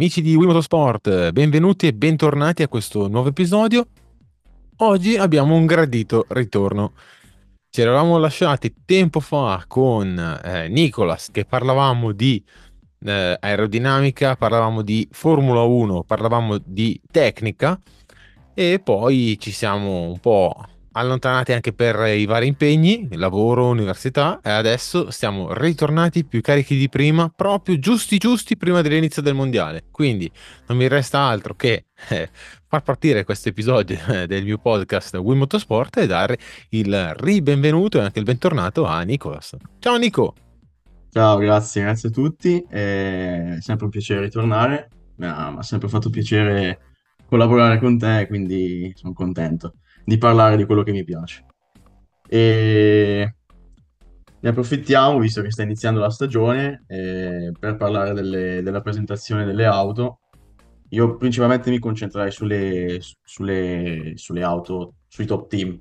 Amici di Wimotorsport, benvenuti e bentornati a questo nuovo episodio. Oggi abbiamo un gradito ritorno. Ci eravamo lasciati tempo fa con eh, Nicolas che parlavamo di eh, aerodinamica, parlavamo di Formula 1, parlavamo di tecnica e poi ci siamo un po' allontanati anche per i vari impegni, lavoro, università e adesso siamo ritornati più carichi di prima, proprio giusti giusti prima dell'inizio del mondiale. Quindi non mi resta altro che eh, far partire questo episodio eh, del mio podcast Wii Motorsport e dare il ribenvenuto e anche il bentornato a Nicolas. Ciao Nico! Ciao, grazie, grazie a tutti, è sempre un piacere ritornare, mi ha sempre fatto piacere collaborare con te, quindi sono contento di parlare di quello che mi piace. E ne approfittiamo, visto che sta iniziando la stagione, eh, per parlare delle- della presentazione delle auto. Io principalmente mi concentrerei sulle, sulle- sulle auto, sui top team,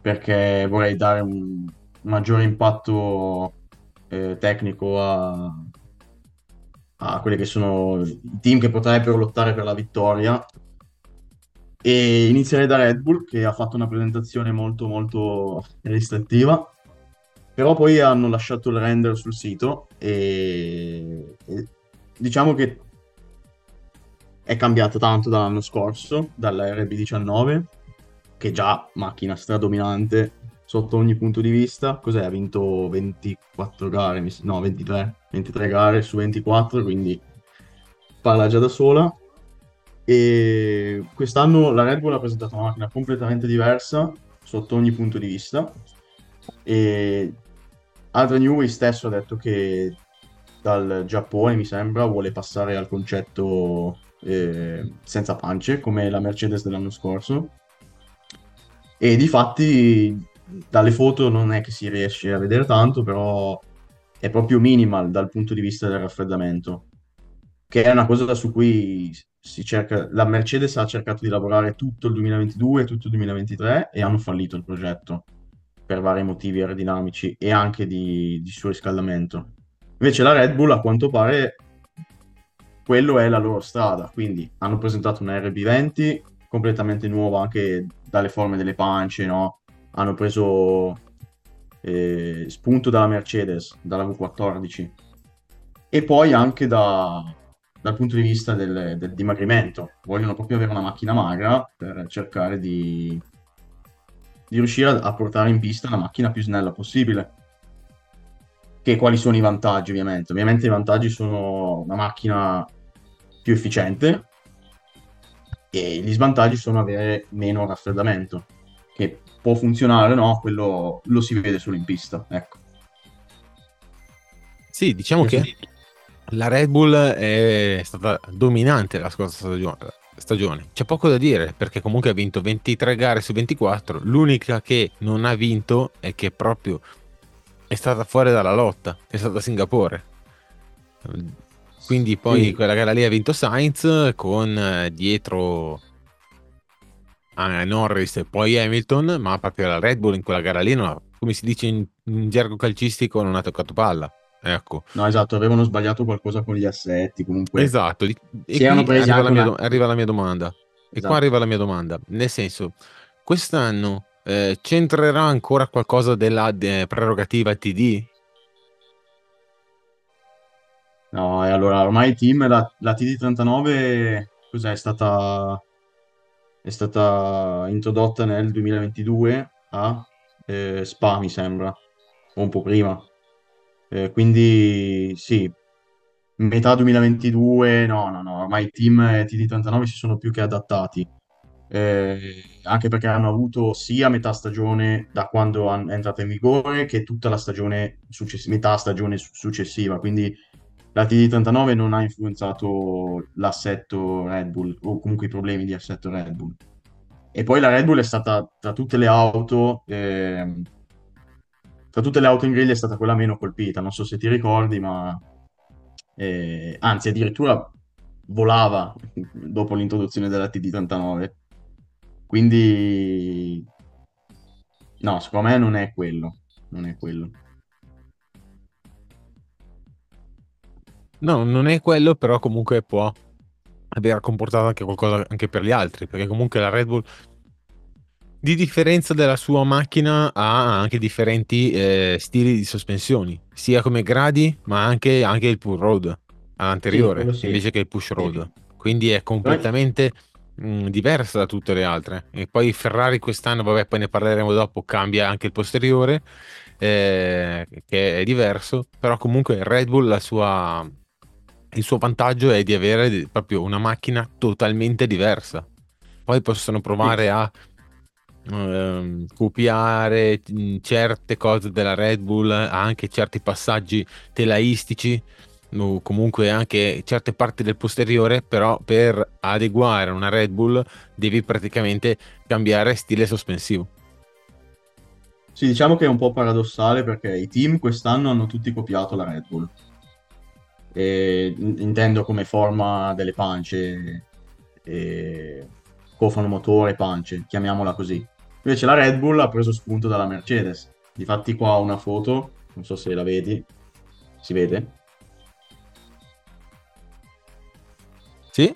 perché vorrei dare un maggiore impatto eh, tecnico a, a quelli che sono i team che potrebbero lottare per la vittoria. E inizierei da Red Bull, che ha fatto una presentazione molto molto restrittiva, però poi hanno lasciato il render sul sito e, e diciamo che è cambiato tanto dall'anno scorso, dalla RB19, che già macchina stradominante sotto ogni punto di vista. Cos'è? Ha vinto 24 gare, no 23, 23 gare su 24, quindi parla già da sola. E quest'anno la Red Bull ha presentato una macchina completamente diversa sotto ogni punto di vista. E Adrian Newey stesso ha detto che dal Giappone, mi sembra, vuole passare al concetto eh, senza pance, come la Mercedes dell'anno scorso. E di fatti dalle foto non è che si riesce a vedere tanto, però è proprio minimal dal punto di vista del raffreddamento, che è una cosa su cui cerca, la Mercedes ha cercato di lavorare tutto il 2022 e tutto il 2023 e hanno fallito il progetto per vari motivi aerodinamici e anche di, di surriscaldamento. Invece la Red Bull a quanto pare quello è la loro strada, quindi hanno presentato una RB20 completamente nuova anche dalle forme delle pance, no? hanno preso eh, spunto dalla Mercedes, dalla V14 e poi anche da, dal punto di vista del, del, dimagrimento. Vogliono proprio avere una macchina magra per cercare di, di riuscire a, a, portare in pista la macchina più snella possibile. Che quali sono i vantaggi, ovviamente? Ovviamente i vantaggi sono una macchina più efficiente e gli svantaggi sono avere meno raffreddamento, che può funzionare, no? Quello lo si vede solo in pista, ecco. Sì, diciamo che la Red Bull è stata dominante la scorsa stagione. C'è poco da dire perché comunque ha vinto 23 gare su 24. L'unica che non ha vinto è che proprio è stata fuori dalla lotta, è stata Singapore. Quindi poi sì. quella gara lì ha vinto Sainz con eh, dietro a Norris e poi Hamilton, ma proprio la Red Bull in quella gara lì, non, come si dice in, in gergo calcistico, non ha toccato palla. Ecco. No, esatto, avevano sbagliato qualcosa con gli assetti, comunque. Esatto, e qui arriva la, mia, arriva la, mia, domanda. Esatto. E qua esatto. arriva la mia domanda. Nel senso, quest'anno eh, c'entrerà ancora qualcosa della de, prerogativa TD? No, e allora ormai il team, la, la TD39, cos'è, è stata è stata introdotta nel 2022 a eh, Spa, mi sembra, o un po' prima. Eh, quindi sì, metà 2022, no, no, no, ormai i team TD39 si sono più che adattati. Eh, anche perché hanno avuto sia metà stagione da quando è entrata in vigore che tutta la stagione successiva, metà stagione successiva, quindi la TD39 non ha influenzato l'assetto Red Bull o comunque i problemi di assetto Red Bull. E poi la Red Bull è stata tra tutte le auto, eh, tra tutte le auto in griglia è stata quella meno colpita. Non so se ti ricordi, ma eh, anzi, addirittura volava dopo l'introduzione della TD39. Quindi, no, secondo me non è quello. Non è quello. No, non è quello, però comunque può aver comportato anche qualcosa anche per gli altri, perché comunque la Red Bull di differenza della sua macchina ha anche differenti eh, stili di sospensioni, sia come gradi, ma anche, anche il pull road anteriore sì, sì. invece che il push road. Sì. Quindi è completamente mh, diversa da tutte le altre. E poi Ferrari quest'anno, vabbè, poi ne parleremo dopo, cambia anche il posteriore, eh, che è diverso, però comunque Red Bull la sua il suo vantaggio è di avere proprio una macchina totalmente diversa. Poi possono provare a ehm, copiare certe cose della Red Bull, anche certi passaggi telaistici o comunque anche certe parti del posteriore, però per adeguare una Red Bull devi praticamente cambiare stile sospensivo. Sì, diciamo che è un po' paradossale perché i team quest'anno hanno tutti copiato la Red Bull. E, intendo come forma delle pance, e, cofano motore, pance, chiamiamola così. Invece la Red Bull ha preso spunto dalla Mercedes. Difatti qua ho una foto, non so se la vedi, si vede? Sì.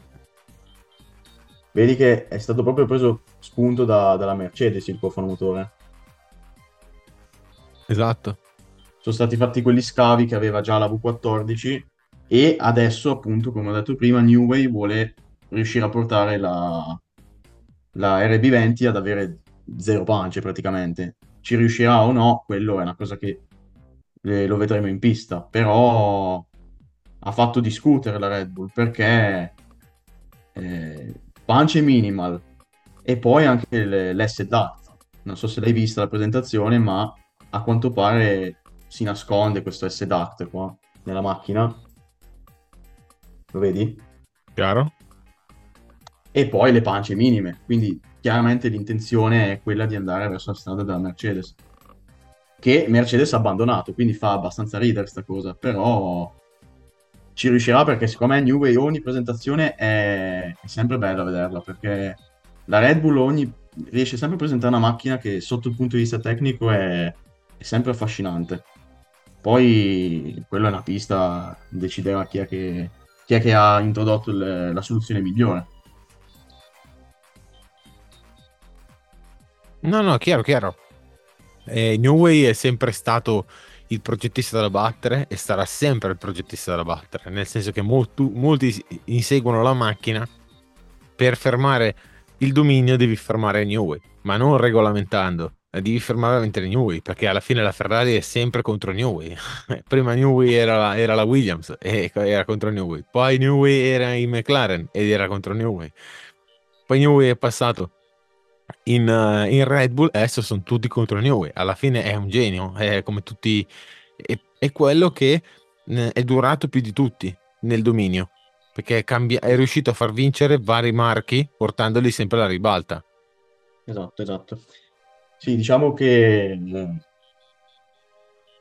Vedi che è stato proprio preso spunto da, dalla Mercedes il cofano motore. Esatto. Sono stati fatti quegli scavi che aveva già la V14 e adesso, appunto, come ho detto prima, New Way vuole riuscire a portare la, la RB20 ad avere zero pance praticamente. Ci riuscirà o no, quello è una cosa che eh, lo vedremo in pista, però ha fatto discutere la Red Bull perché eh, pance minimal e poi anche l'SDAT. Non so se l'hai vista la presentazione, ma a quanto pare si nasconde questo SDAT qua nella macchina. Lo vedi? Chiaro. E poi le pance minime, quindi chiaramente l'intenzione è quella di andare verso la strada della Mercedes. Che Mercedes ha abbandonato quindi fa abbastanza ridere questa cosa però ci riuscirà perché secondo me New Way ogni presentazione è, è sempre bella vederla perché la Red Bull ogni... riesce sempre a presentare una macchina che sotto il punto di vista tecnico è, è sempre affascinante. Poi quella è una pista deciderà chi è che, chi è che ha introdotto il, la soluzione migliore No, no, chiaro, chiaro. Eh, New Way è sempre stato il progettista da battere e sarà sempre il progettista da battere, nel senso che molti, molti inseguono la macchina per fermare il dominio devi fermare New Way, ma non regolamentando, devi fermare veramente New Way, perché alla fine la Ferrari è sempre contro New Way. Prima New Way era era la Williams e era contro New Way, poi New Way era in McLaren ed era contro New Way. Poi New Way è passato in, uh, in Red Bull adesso sono tutti contro Newey. Alla fine è un genio, è come tutti. È, è quello che eh, è durato più di tutti nel dominio perché cambia, è riuscito a far vincere vari marchi portandoli sempre alla ribalta. Esatto, esatto. Sì, diciamo che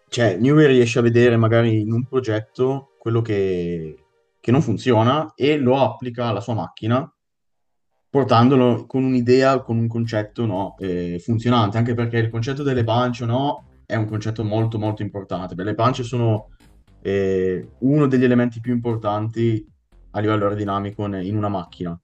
cioè, Newey riesce a vedere magari in un progetto quello che, che non funziona e lo applica alla sua macchina portandolo con un'idea, con un concetto no, eh, funzionante, anche perché il concetto delle pance no, è un concetto molto molto importante, perché le pance sono eh, uno degli elementi più importanti a livello aerodinamico in una macchina.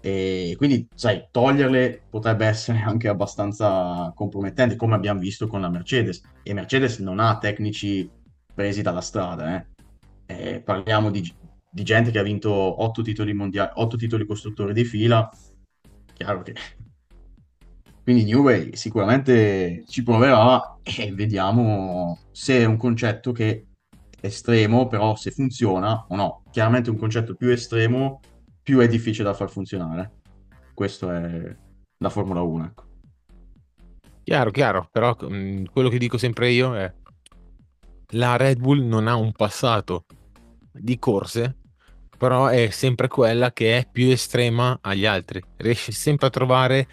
E quindi, sai, toglierle potrebbe essere anche abbastanza compromettente, come abbiamo visto con la Mercedes. E Mercedes non ha tecnici presi dalla strada, eh. Eh, parliamo di di gente che ha vinto otto titoli mondiali, otto titoli costruttori di fila, chiaro che... Quindi New Way sicuramente ci proverà e vediamo se è un concetto che è estremo, però se funziona o no. Chiaramente un concetto più estremo, più è difficile da far funzionare. Questo è la Formula 1, ecco. Chiaro, chiaro, però mh, mm, quello che dico sempre io è la Red Bull non ha un passato di corse però è sempre quella che è più estrema agli altri. Riesce sempre a trovare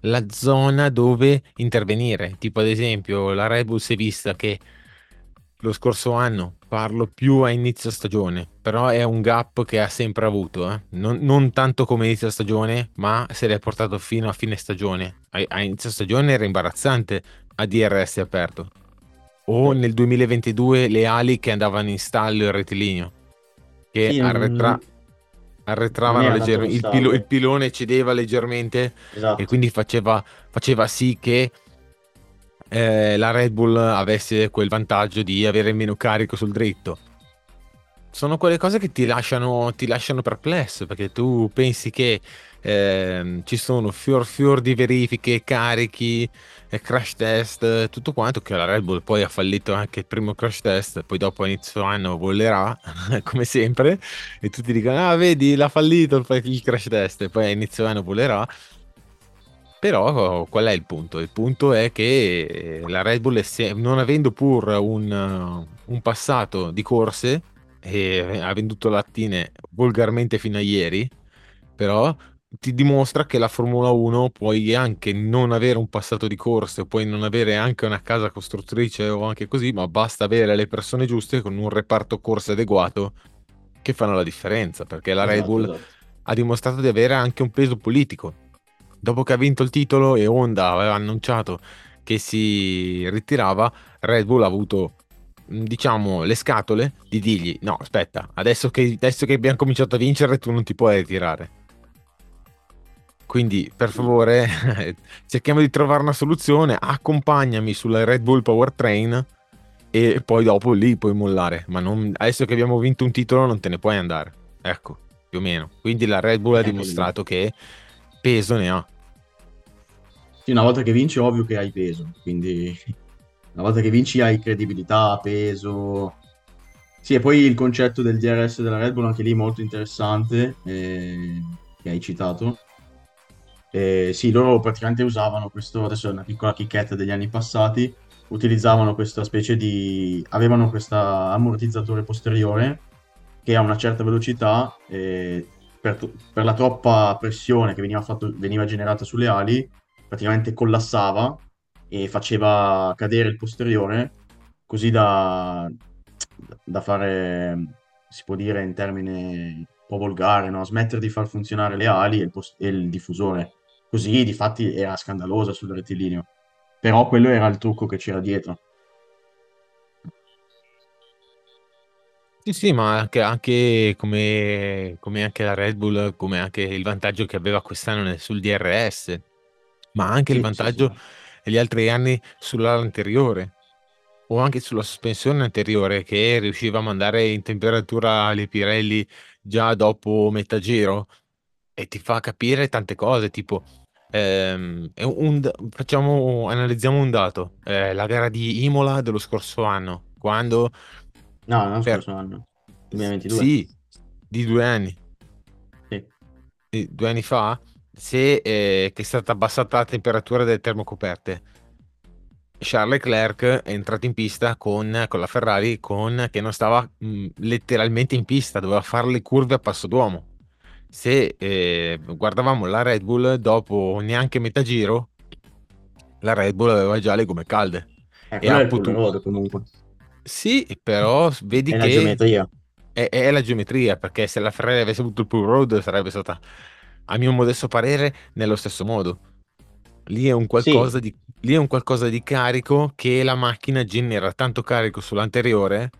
la zona dove intervenire. Tipo ad esempio la Red Bull si è vista che lo scorso anno, parlo più a inizio stagione, però è un gap che ha sempre avuto, eh? non, non, tanto come inizio stagione, ma se l'è portato fino a fine stagione. A, a inizio stagione era imbarazzante a DRS aperto. O nel 2022 le ali che andavano in stallo il rettilineo, che Sì, arretra- non, arretravano leggermente, il, pilo- il pilone cedeva leggermente e Esatto, quindi faceva, faceva sì che eh, la Red Bull avesse quel vantaggio di avere meno carico sul dritto. Sono quelle cose che ti lasciano, ti lasciano perplesso perché tu pensi che ehm, ci sono fior fior di verifiche, carichi, eh, crash test, eh, tutto quanto che la Red Bull poi ha fallito anche il primo crash test, poi dopo a inizio anno volerà, come sempre, e tutti dicono, ah vedi, l'ha fallito il crash test, e poi a inizio anno volerà. Però qual è il punto? Il punto è che la Red Bull, non avendo pur un, uh, un passato di corse, e ha venduto lattine volgarmente fino a ieri, però ti dimostra che la Formula 1 puoi anche non avere un passato di corse, puoi non avere anche una casa costruttrice o anche così, ma basta avere le persone giuste con un reparto corse adeguato che fanno la differenza, perché la Red esatto, Bull esatto. ha dimostrato di avere anche un peso politico. Dopo che ha vinto il titolo e Honda aveva annunciato che si ritirava, Red Bull ha avuto, mh, diciamo, le scatole di dirgli: No, aspetta, adesso che, adesso che abbiamo cominciato a vincere, tu non ti puoi ritirare. Quindi, per favore, cerchiamo di trovare una soluzione. Accompagnami sulla Red Bull Powertrain e poi dopo lì puoi mollare. Ma non- adesso che abbiamo vinto un titolo, non te ne puoi andare. Ecco, più o meno. Quindi la Red Bull ha Eh, dimostrato che peso ne ha. Sì, una volta che vinci, ovvio che hai peso, quindi una volta che vinci hai credibilità, peso. Sì, e poi il concetto del DRS della Red Bull, anche lì molto interessante, eh, che hai citato. Eh, sì, loro praticamente usavano questo, adesso è una piccola chicchetta degli anni passati, utilizzavano questa specie di, avevano questo ammortizzatore posteriore che a una certa velocità, eh, per, per la troppa pressione che veniva, fatto- veniva generata sulle ali, praticamente collassava e faceva cadere il posteriore, così da, da fare, si può dire in termine un po' volgare, no? Smettere di far funzionare le ali e il, pos- e il diffusore. Così, difatti, era scandalosa sul rettilineo. Però quello era il trucco che c'era dietro. Sì, sì, ma anche, anche come, come anche la Red Bull, come anche il vantaggio che aveva quest'anno sul DRS, ma anche il Sì, sì, sì. vantaggio altri anni sull'ala anteriore o anche sulla sospensione anteriore che riusciva a mandare in temperatura le Pirelli già dopo metà giro e ti fa capire tante cose, tipo ehm, un- facciamo, analizziamo un dato, eh, la gara di Imola dello scorso anno, quando No, non lo per scorso anno, s- 2022. sì, di due anni, Sì. di due anni fa, se eh, che è stata abbassata la temperatura delle termocoperte. Charles Leclerc è entrato in pista con, con la Ferrari con, che non stava mh, letteralmente in pista, doveva fare le curve a passo d'uomo. Se eh, guardavamo la Red Bull, dopo neanche metà giro, la Red Bull aveva già le gomme calde Eh, e ha è il potuto. comunque. Sì, però vedi È la che geometria. è, è la geometria, perché se la Ferrari avesse avuto il pull road sarebbe stata, a mio modesto parere, nello stesso modo. Lì è un qualcosa Sì, di, lì è un qualcosa di carico che la macchina genera tanto carico sull'anteriore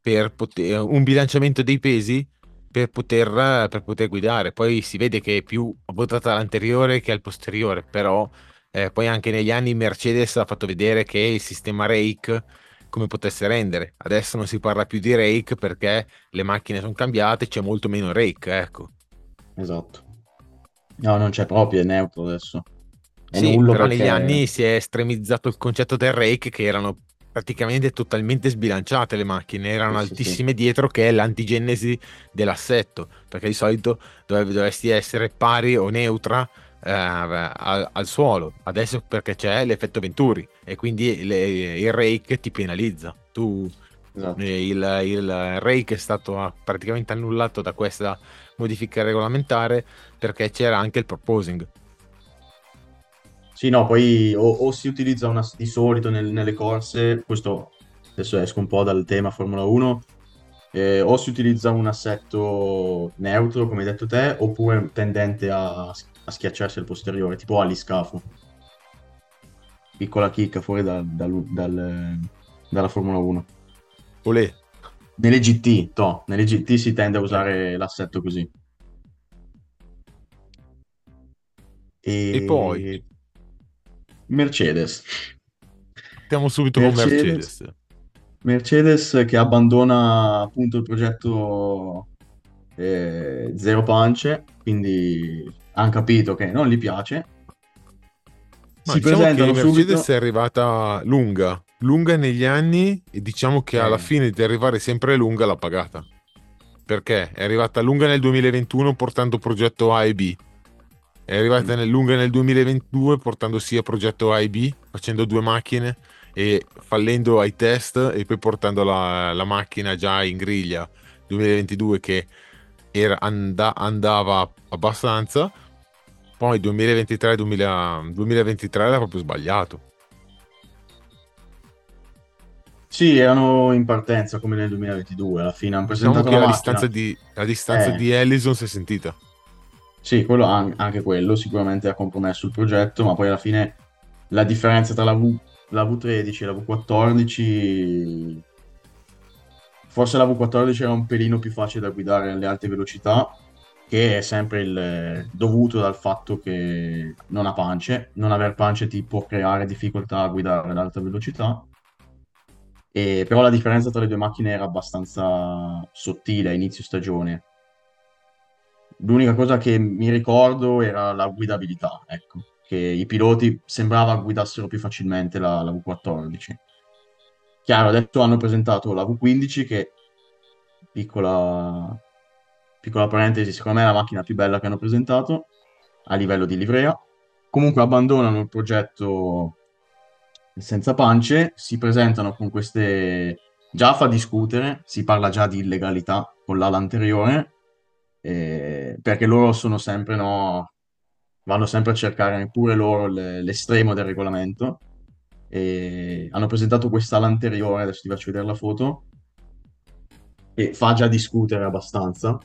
per poter, un bilanciamento dei pesi per poter, per poter guidare. Poi si vede che è più votata all'anteriore che al posteriore, però eh, poi anche negli anni Mercedes ha fatto vedere che il sistema rake come potesse rendere. Adesso non si parla più di rake perché le macchine sono cambiate, c'è molto meno rake, ecco. esatto. No, non c'è proprio, è neutro adesso. È Sì, però negli perché... anni si è estremizzato il concetto del rake che erano praticamente totalmente sbilanciate le macchine, erano Sì, sì, sì. altissime dietro che è l'antigenesi dell'assetto, perché di solito dove- dovresti essere pari o neutra eh, al, al suolo, adesso perché c'è l'effetto Venturi e quindi le- il rake ti penalizza. Tu, Esatto. eh, il, il rake è stato praticamente annullato da questa modifica regolamentare perché c'era anche il proposing. Sì, no, poi o, o si utilizza una, di solito nel- nelle corse, questo adesso esco un po' dal tema Formula 1, eh, o si utilizza un assetto neutro, come hai detto te, oppure tendente a, a schiacciarsi al posteriore, tipo aliscafo. Piccola chicca fuori dal, dal- dal- della Formula 1. Olè. Nelle GT, to, nelle GT si tende a usare l'assetto così. E, E poi? Mercedes. Partiamo subito con Mercedes. Mercedes. Mercedes che abbandona appunto il progetto eh, Zero Punch, quindi hanno capito che non gli piace. Ma Si diciamo che presentano Mercedes subito. è arrivata lunga, lunga negli anni e diciamo che alla Eh. fine di arrivare sempre lunga l'ha pagata. Perché è arrivata lunga nel 2021 portando progetto A e B. È arrivata nel lunga nel 2022 portando sia progetto A e B, facendo due macchine e fallendo ai test e poi portando la, la macchina già in griglia 2022 che era- anda- andava abbastanza. Poi 2023, 2000 2023 era proprio sbagliato. Sì, erano in partenza come nel 2022, alla fine hanno Diciamo presentato che la la distanza di, la distanza Eh. di Ellison si è sentita. Sì, quello, an- anche quello sicuramente ha compromesso il progetto, ma poi alla fine la differenza tra la, V, la V13 e la V14, forse la V14 era un pelino più facile da guidare alle alte velocità, che è sempre il, dovuto dal fatto che non ha pance, non aver pance ti può creare difficoltà a guidare ad alta velocità. E, però la differenza tra le due macchine era abbastanza sottile a inizio stagione. L'unica cosa che mi ricordo era la guidabilità, ecco, che i piloti sembrava guidassero più facilmente la, la V14. Chiaro, adesso hanno presentato la V15 che, piccola, piccola parentesi, secondo me è la macchina più bella che hanno presentato a livello di livrea. Comunque abbandonano il progetto senza pance, si presentano con queste... Già fa discutere, si parla già di illegalità con l'ala anteriore, eh, perché loro sono sempre, no, vanno sempre a cercare pure loro l'estremo del regolamento. E hanno presentato quest'ala anteriore, adesso ti faccio vedere la foto, e fa già discutere abbastanza.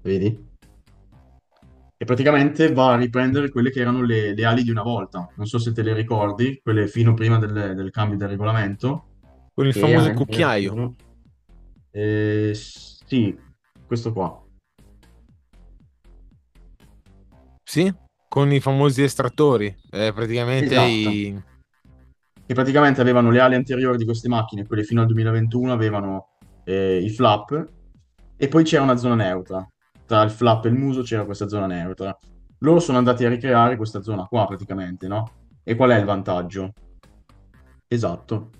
Vedi? E praticamente va a riprendere quelle che erano le, le ali di una volta. Non so se te le ricordi, quelle fino prima del, del cambio del regolamento. Con il famoso anche cucchiaio. Eh, sì, questo qua. Sì? Con i famosi estrattori. Eh, praticamente Esatto. i... che praticamente avevano le ali anteriori di queste macchine, quelle fino al 2021 avevano eh, i flap e poi c'era una zona neutra. Tra il flap e il muso c'era questa zona neutra. Loro sono andati a ricreare questa zona qua praticamente, no? E qual è il vantaggio? Esatto.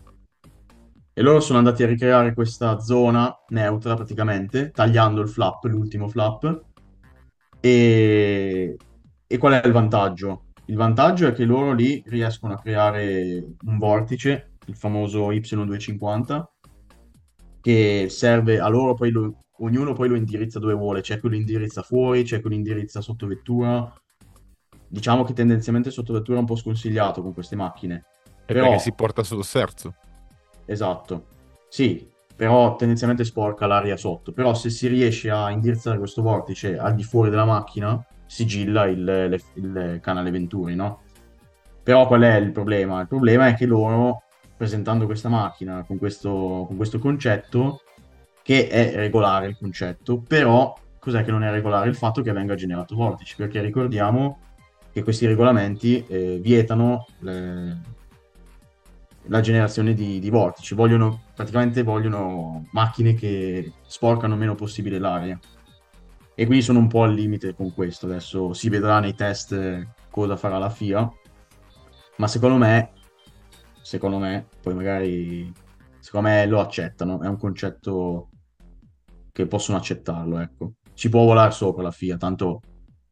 E loro sono andati a ricreare questa zona neutra praticamente, tagliando il flap, l'ultimo flap. E... e qual è il vantaggio? Il vantaggio è che loro lì riescono a creare un vortice, il famoso Y250, che serve a loro, poi lo- ognuno poi lo indirizza dove vuole. C'è chi lo indirizza fuori, c'è chi lo indirizza sotto vettura. Diciamo che tendenzialmente sotto vettura è un po' sconsigliato con queste macchine. è Però- perché si porta sotto serzo. Esatto. Sì, però tendenzialmente sporca l'aria sotto. Però se si riesce a indirizzare questo vortice al di fuori della macchina, sigilla il, le- il canale Venturi, no? Però qual è il problema? Il problema è che loro, presentando questa macchina con questo, con questo concetto, che è regolare il concetto, però cos'è che non è regolare? Il fatto che venga generato vortice, perché ricordiamo che questi regolamenti eh, vietano le- la generazione di, di vortici, vogliono, praticamente vogliono macchine che sporcano il meno possibile l'aria. E quindi sono un po' al limite con questo. Adesso si vedrà nei test cosa farà la FIA. Ma secondo me, secondo me, poi magari, secondo me lo accettano. È un concetto che possono accettarlo, ecco. Ci può volare sopra la FIA, tanto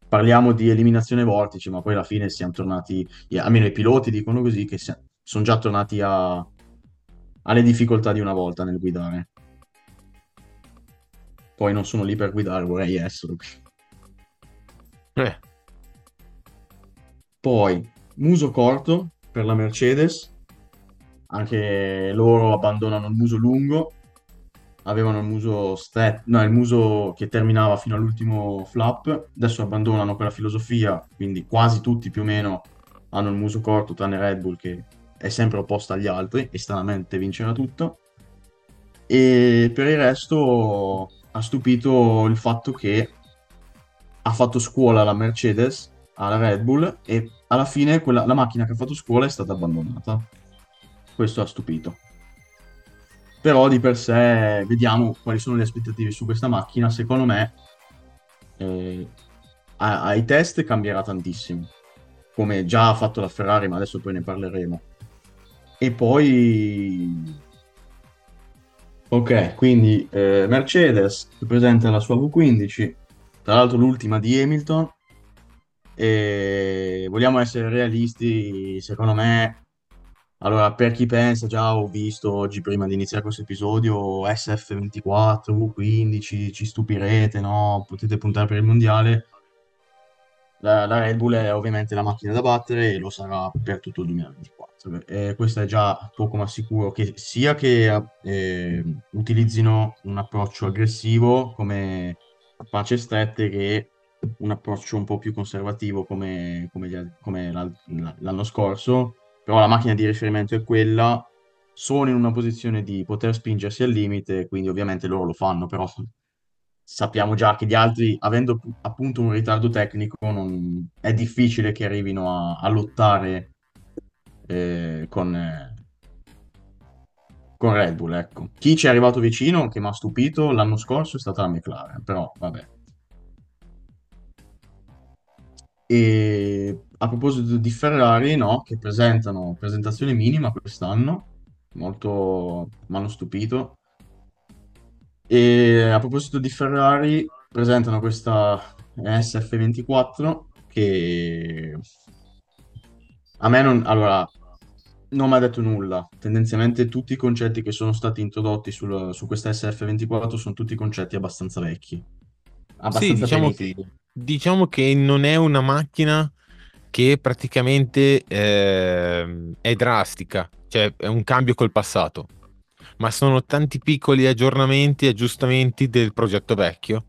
parliamo di eliminazione vortici, ma poi alla fine siamo tornati, almeno i piloti dicono così, che si- sono già tornati a- alle difficoltà di una volta nel guidare. Poi non sono lì per guidare, vorrei essere. Eh, Poi, muso corto per la Mercedes, anche loro abbandonano il muso lungo, avevano il muso stretto, no, il muso che terminava fino all'ultimo flap, adesso abbandonano quella filosofia, quindi quasi tutti più o meno hanno il muso corto, tranne Red Bull che è sempre opposta agli altri e stranamente vincerà tutto. E per il resto ha stupito il fatto che ha fatto scuola la Mercedes alla Red Bull e alla fine quella, la macchina che ha fatto scuola è stata abbandonata. Questo ha stupito. Però di per sé vediamo quali sono le aspettative su questa macchina. Secondo me eh, ai test cambierà tantissimo, come già ha fatto la Ferrari, ma adesso poi ne parleremo. E poi... Ok, quindi eh, Mercedes presenta la sua V15, tra l'altro l'ultima di Hamilton, e vogliamo essere realisti, secondo me allora, per chi pensa, già ho visto oggi prima di iniziare questo episodio SF24, V15, ci stupirete, no? Potete puntare per il mondiale. La, la Red Bull è ovviamente la macchina da battere e lo sarà per tutto il 2024. E questo è già poco ma sicuro che sia che eh, utilizzino un approccio aggressivo come pace strette che un approccio un po' più conservativo come, come, come l'anno scorso però la macchina di riferimento è quella, sono in una posizione di poter spingersi al limite, quindi ovviamente loro lo fanno, però sappiamo già che gli altri, avendo appunto un ritardo tecnico, non... è difficile che arrivino a, a lottare eh, con, eh, con Red Bull. Ecco. Chi ci è arrivato vicino, che mi ha stupito l'anno scorso, è stata la McLaren, però vabbè. E a proposito di Ferrari, no, che presentano presentazione minima quest'anno, molto mi hanno stupito. E a proposito di Ferrari, presentano questa SF24 che a me non... Allora, non mi ha detto nulla. Tendenzialmente tutti i concetti che sono stati introdotti sul, su questa SF24 sono tutti concetti abbastanza vecchi. Abbastanza sì, diciamo che, diciamo che non è una macchina che praticamente eh, è drastica, cioè è un cambio col passato, ma sono tanti piccoli aggiornamenti e aggiustamenti del progetto vecchio.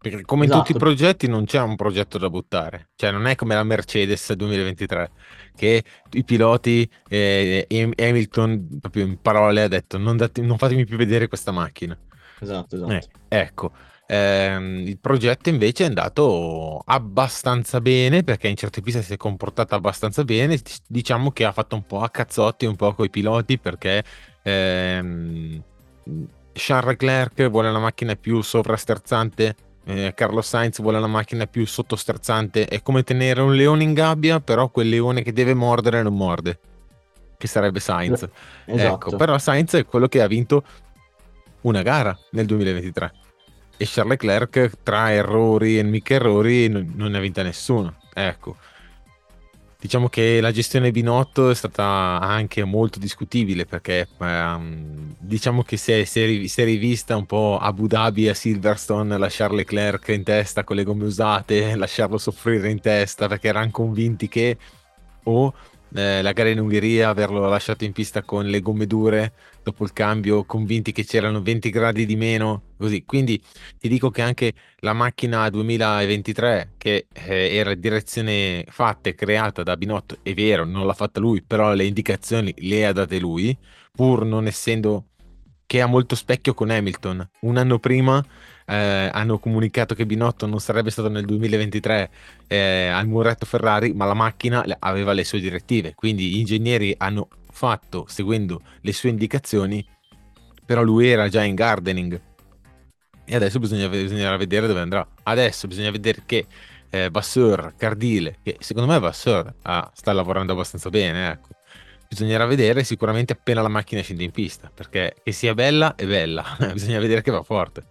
Perché come esatto. tutti i esatto. progetti non c'è un progetto da buttare, cioè non è come la Mercedes 2023 che i piloti eh, Hamilton proprio in parole ha detto non, date, non fatemi più vedere questa macchina. Esatto, esatto. Eh, ecco, Ehm, il progetto invece è andato abbastanza bene perché in certe piste si è comportato abbastanza bene. Diciamo che ha fatto un po' a cazzotti un po' con i piloti perché ehm, Charles Leclerc vuole una macchina più sovrasterzante. Eh, Carlos Sainz vuole una macchina più sottosterzante. È come tenere un leone in gabbia, però quel leone che deve mordere non morde. Che sarebbe Sainz. Ecco, esatto. Ecco, però Sainz è quello che ha vinto una gara nel 2023 e Charles Leclerc tra errori e mica errori non, non ne ha vinta nessuno. Ecco. Diciamo che la gestione Binotto è stata anche molto discutibile perché um, diciamo che si è, si, è, rivista un po' Abu Dhabi a Silverstone, lasciare Leclerc in testa con le gomme usate, lasciarlo soffrire in testa perché erano convinti che o eh, la gara in Ungheria, averlo lasciato in pista con le gomme dure dopo il cambio, convinti che c'erano 20 gradi di meno, così. Quindi ti dico che anche la macchina 2023, che eh, era direzione fatta e creata da Binotto, è vero, non l'ha fatta lui, però le indicazioni le ha date lui, pur non essendo che ha molto specchio con Hamilton. Un anno prima eh, hanno comunicato che Binotto non sarebbe stato nel 2023 eh, al muretto Ferrari, ma la macchina aveva le sue direttive, quindi gli ingegneri hanno fatto seguendo le sue indicazioni, però lui era già in gardening. E adesso bisogna, bisognerà vedere dove andrà. Adesso bisogna vedere che eh, Vasseur, Cardile, che secondo me Vasseur ah, sta lavorando abbastanza bene, ecco. Bisognerà vedere sicuramente appena la macchina scende in pista, perché che sia bella è bella, bisogna vedere che va forte.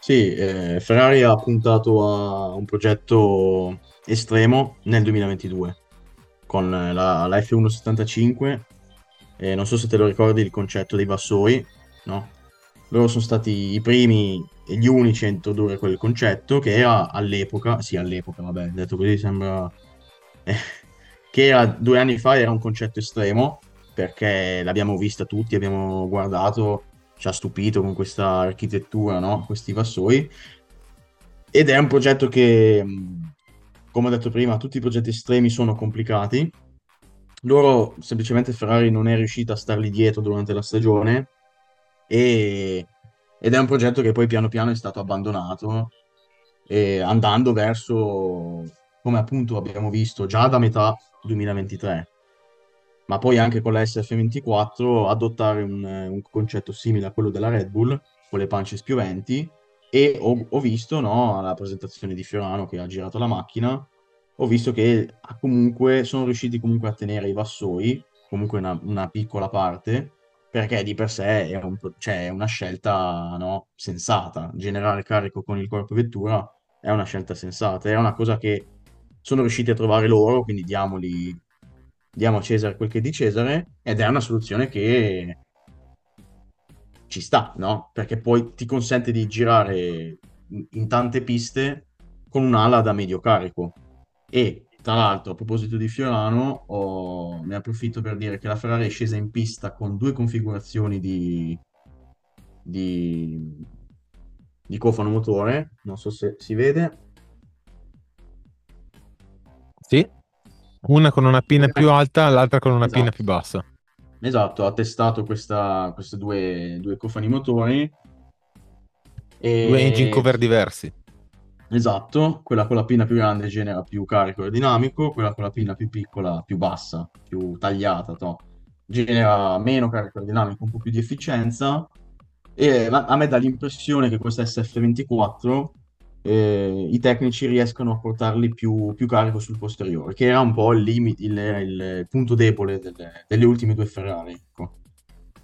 Sì, eh, Ferrari ha puntato a un progetto estremo nel 2022 con la, la F175 e non so se te lo ricordi il concetto dei vassoi, no? Loro sono stati i primi e gli unici a introdurre quel concetto che era all'epoca, sì all'epoca, vabbè, detto così sembra... Eh, che era due anni fa era un concetto estremo perché l'abbiamo vista tutti, abbiamo guardato ci ha stupito con questa architettura, no? questi vassoi. Ed è un progetto che come ho detto prima, tutti i progetti estremi sono complicati. Loro, semplicemente Ferrari non è riuscita a starli dietro durante la stagione e- ed è un progetto che poi piano piano è stato abbandonato, e andando verso, come appunto abbiamo visto già da metà 2023, ma poi anche con la SF24 adottare un, un concetto simile a quello della Red Bull, con le pance spioventi, e ho, ho visto, no, alla presentazione di Fiorano che ha girato la macchina, ho visto che comunque sono riusciti comunque a tenere i vassoi, comunque una, una piccola parte, perché di per sé è, un- cioè, è una scelta, no, sensata. Generare carico con il corpo vettura è una scelta sensata, è una cosa che sono riusciti a trovare loro, quindi diamoli, diamo a Cesare quel che è di Cesare, ed è una soluzione che ci sta, no? Perché poi ti consente di girare in tante piste con un'ala da medio carico. E tra l'altro, a proposito di Fiorano, ho- ne approfitto per dire che la Ferrari è scesa in pista con due configurazioni di, di, di cofano motore, non so se si vede. Sì, una con una pinna più alta, l'altra con una pinna Esatto. più bassa. Esatto, ha testato questa, queste due, due cofani motori. Due engine E cover diversi. Esatto, quella con la pinna più grande genera più carico aerodinamico, quella con la pinna più piccola, più bassa, più tagliata, to, genera meno carico aerodinamico, un po' più di efficienza. E a me dà l'impressione che questa SF24 eh, i tecnici riescano a portarli più, più carico sul posteriore, che era un po' il, limite, il, il punto debole delle, delle ultime due Ferrari, ecco.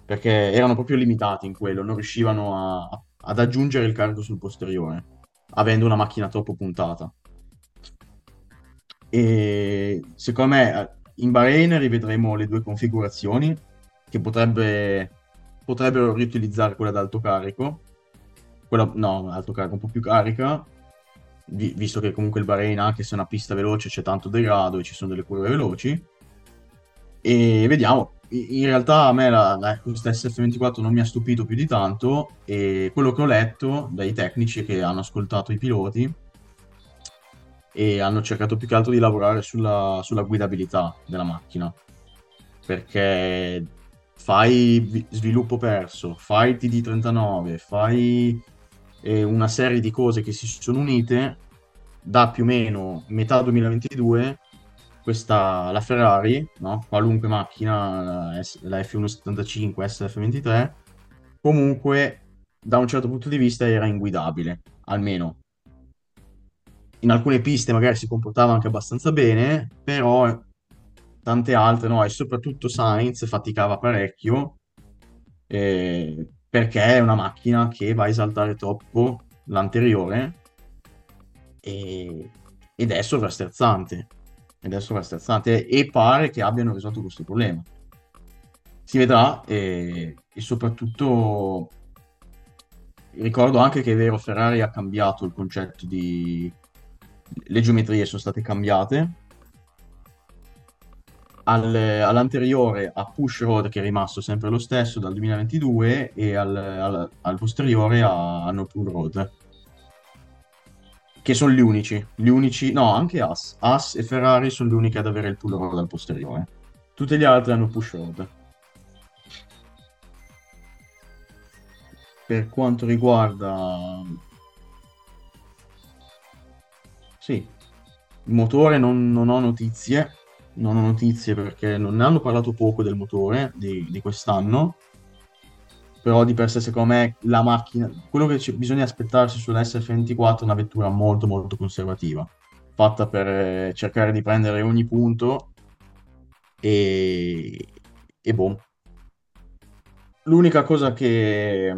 Perché erano proprio limitati in quello, non riuscivano a- ad aggiungere il carico sul posteriore avendo una macchina troppo puntata. E secondo me eh, in Bahrain rivedremo le due configurazioni che potrebbe, potrebbero riutilizzare quella ad alto carico, quella no, alto carico un po' più carica, vi- visto che comunque il Bahrain, anche se è una pista veloce, c'è tanto degrado e ci sono delle curve veloci. E vediamo. In realtà a me la, la- questa SF24 non mi ha stupito più di tanto e quello che ho letto dai tecnici che hanno ascoltato i piloti e hanno cercato più che altro di lavorare sulla, sulla guidabilità della macchina perché fai vi- sviluppo perso, fai TD39, fai eh, una serie di cose che si sono unite da più o meno metà 2022 questa, la Ferrari, no? qualunque macchina, la, S- la F175, SF23, comunque da un certo punto di vista era inguidabile, almeno in alcune piste magari si comportava anche abbastanza bene, però tante altre no, e soprattutto Sainz faticava parecchio eh, perché è una macchina che va a esaltare troppo l'anteriore e- ed è sovrasterzante. Ed è sovrasterzante e pare che abbiano risolto questo problema. Si vedrà e, e soprattutto ricordo anche che è vero, Ferrari ha cambiato il concetto di... Le geometrie sono state cambiate. Al- all'anteriore a push rod che è rimasto sempre lo stesso dal 2022 e al, al- al posteriore a, a no pull rod che sono gli unici, gli unici, no, anche Haas, Haas e Ferrari sono le uniche ad avere il pull rod al posteriore. Tutte le altre hanno push rod. Per quanto riguarda... Sì, il motore non, non ho notizie, non ho notizie perché non ne hanno parlato poco del motore di, di quest'anno, però di per sé secondo me la macchina, quello che ci- bisogna aspettarsi sulla SF24 è una vettura molto molto conservativa, fatta per eh, cercare di prendere ogni punto e, e boh. L'unica cosa che...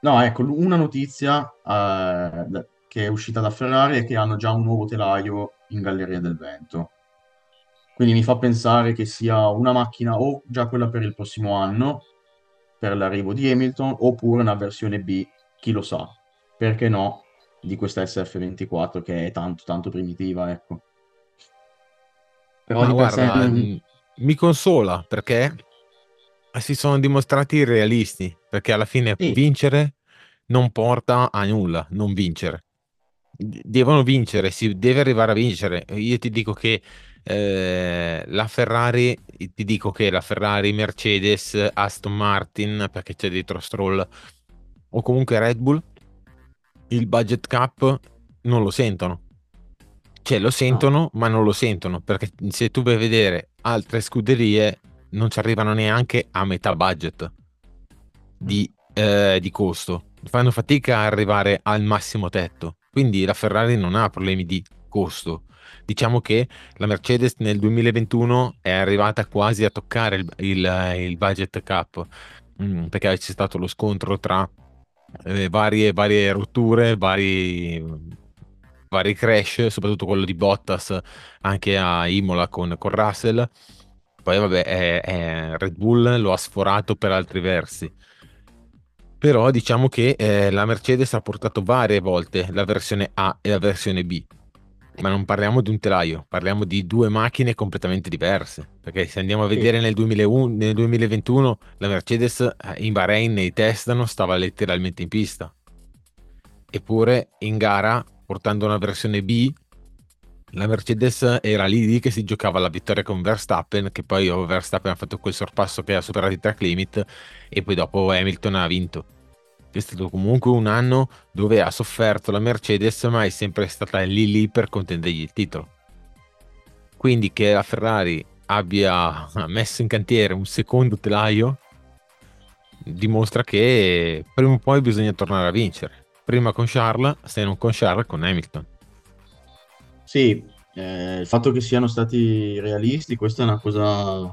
No, ecco, una notizia eh, che è uscita da Ferrari è che hanno già un nuovo telaio in Galleria del Vento. Quindi mi fa pensare che sia una macchina o già quella per il prossimo anno, per l'arrivo di Hamilton, oppure una versione B, chi lo sa. Perché no, di questa SF24 che è tanto tanto primitiva, ecco. Però Ma guarda, mh, mi consola perché si sono dimostrati realisti, perché alla fine Sì. vincere non porta a nulla, non vincere. devono vincere, si deve arrivare a vincere. Io ti dico che eh, la Ferrari, ti dico che la Ferrari, Mercedes, Aston Martin, perché c'è dietro Stroll, o comunque Red Bull, il budget cap non lo sentono. Cioè lo sentono, no. ma non lo sentono, perché se tu vai a vedere altre scuderie non ci arrivano neanche a metà budget di, eh, di costo. Fanno fatica a arrivare al massimo tetto. Quindi la Ferrari non ha problemi di costo. Diciamo che la Mercedes nel 2021 è arrivata quasi a toccare il, il, il budget cap mm, perché c'è stato lo scontro tra eh, varie, varie rotture, vari, vari crash, soprattutto quello di Bottas anche a Imola con, con Russell. Poi vabbè, è, è Red Bull lo ha sforato per altri versi. Però diciamo che eh, la Mercedes ha portato varie volte la versione A e la versione B. Ma non parliamo di un telaio, parliamo di due macchine completamente diverse. Perché se andiamo a vedere nel, 2001, nel 2021, la Mercedes eh, in Bahrain nei test non stava letteralmente in pista. Eppure in gara, portando una versione B, la Mercedes era lì, lì che si giocava la vittoria con Verstappen, che poi Verstappen ha fatto quel sorpasso che ha superato il track limit e poi dopo Hamilton ha vinto. È stato comunque un anno dove ha sofferto la Mercedes, ma è sempre stata lì lì per contendergli il titolo. Quindi che la Ferrari abbia messo in cantiere un secondo telaio dimostra che prima o poi bisogna tornare a vincere. Prima con Charles, se non con Charles, con Hamilton. Sì, eh, il fatto che siano stati realisti, questa è una cosa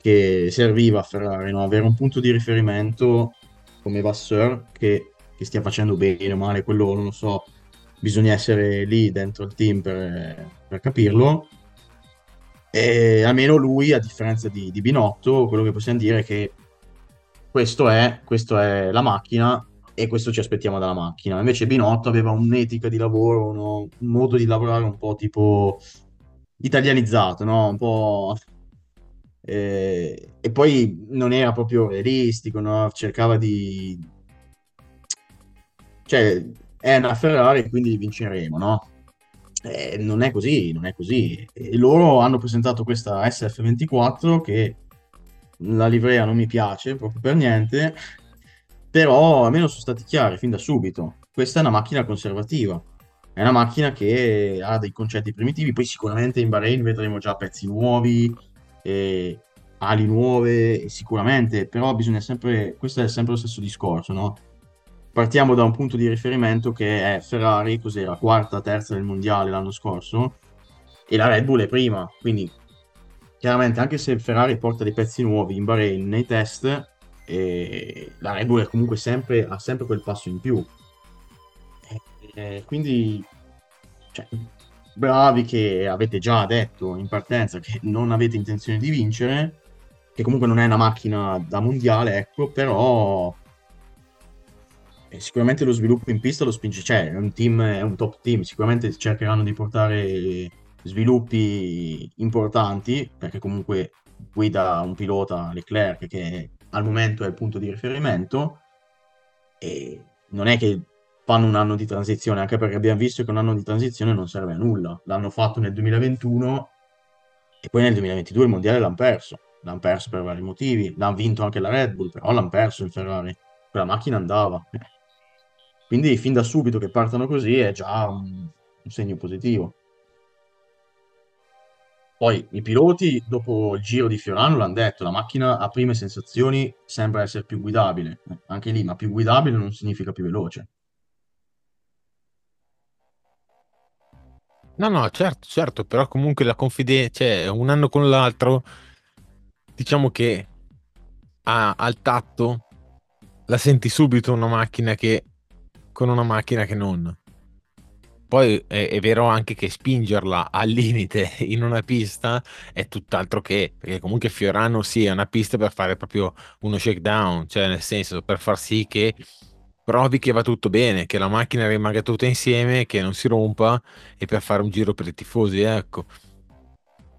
che serviva a Ferrari, no? avere un punto di riferimento come Vasseur che, che, stia facendo bene o male, quello non lo so, bisogna essere lì dentro il team per, per capirlo. E almeno lui, a differenza di, di, Binotto, quello che possiamo dire è che questo è, questo è la macchina e questo ci aspettiamo dalla macchina. Invece Binotto aveva un'etica di lavoro, uno, un modo di lavorare un po' tipo italianizzato, no? Un po'... Eh, e poi non era proprio realistico, no? Cercava di... Cioè, è una Ferrari, quindi vinceremo, no? Eh, non è così, non è così. E loro hanno presentato questa SF24 che la livrea non mi piace proprio per niente, però almeno sono stati chiari fin da subito. Questa è una macchina conservativa, è una macchina che ha dei concetti primitivi, poi sicuramente in Bahrain vedremo già pezzi nuovi, eh, ali nuove, sicuramente, però bisogna sempre, questo è sempre lo stesso discorso, no? Partiamo da un punto di riferimento che è Ferrari, cos'era, quarta, terza del mondiale l'anno scorso, e la Red Bull è prima, quindi chiaramente anche se Ferrari porta dei pezzi nuovi in Bahrain nei test, e la Red Bull è comunque sempre, ha sempre quel passo in più. E, quindi, cioè, bravi che avete già detto in partenza che non avete intenzione di vincere, che comunque non è una macchina da mondiale, ecco, però eh, sicuramente lo sviluppo in pista lo spinge, cioè è un team, è un top team, sicuramente cercheranno di portare sviluppi importanti, perché comunque guida un pilota Leclerc che al momento è il punto di riferimento e non è che fanno un anno di transizione, anche perché abbiamo visto che un anno di transizione non serve a nulla. L'hanno fatto nel 2021 e poi nel 2022 il mondiale l'hanno perso. L'hanno perso per vari motivi, l'hanno vinto anche la Red Bull, però l'hanno perso il Ferrari. Quella macchina andava. Quindi fin da subito che partano così è già un, un segno positivo. Poi i piloti, dopo il giro di Fiorano, l'hanno detto, la macchina a prime sensazioni sembra essere più guidabile. Anche lì, ma più guidabile non significa più veloce. No, no, certo, certo, però comunque la confidenza, cioè un anno con l'altro, diciamo che a, al tatto la senti subito una macchina che con una macchina che non. Poi è, è, vero anche che spingerla al limite in una pista è tutt'altro che, perché comunque Fiorano sì è una pista per fare proprio uno shakedown, cioè nel senso per far sì che provi che va tutto bene, che la macchina rimanga tutta insieme, che non si rompa e per fare un giro per i tifosi, ecco.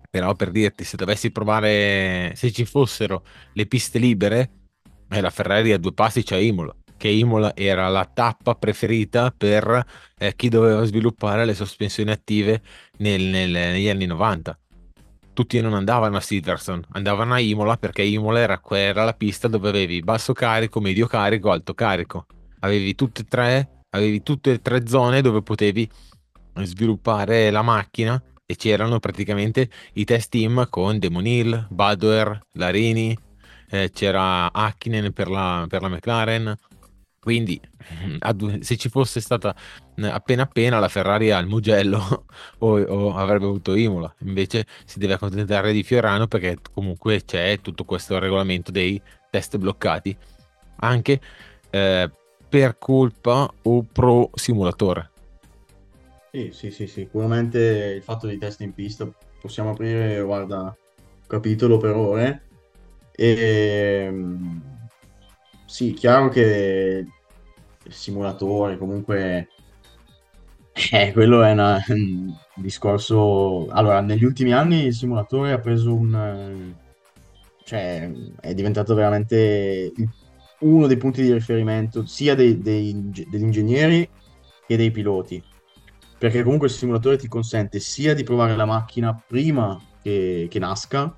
Però per dirti, se dovessi provare, se ci fossero le piste libere, eh, la Ferrari a due passi c'è Imola che Imola era la tappa preferita per eh, chi doveva sviluppare le sospensioni attive nel, nel, negli anni 90. Tutti non andavano a Silverstone, andavano a Imola perché Imola era, era la pista dove avevi basso carico, medio carico, alto carico. Avevi tutte e tre, avevi tutte e tre zone dove potevi sviluppare la macchina e c'erano praticamente i test team con Demon Hill, Badwer, Larini, eh, c'era Hakkinen per la, per la McLaren, quindi se ci fosse stata appena appena la Ferrari al Mugello o, o, avrebbe avuto Imola, invece si deve accontentare di Fiorano perché comunque c'è tutto questo regolamento dei test bloccati, anche eh, per colpa o pro simulatore. Sì, sì, sì, sicuramente il fatto dei test in pista possiamo aprire, guarda, capitolo per ore. E ehm, sì, chiaro che il simulatore comunque eh, quello è una, un discorso. Allora, negli ultimi anni il simulatore ha preso un. cioè, è diventato veramente uno dei punti di riferimento sia dei, dei, degli ingegneri che dei piloti. Perché comunque il simulatore ti consente sia di provare la macchina prima che, che nasca,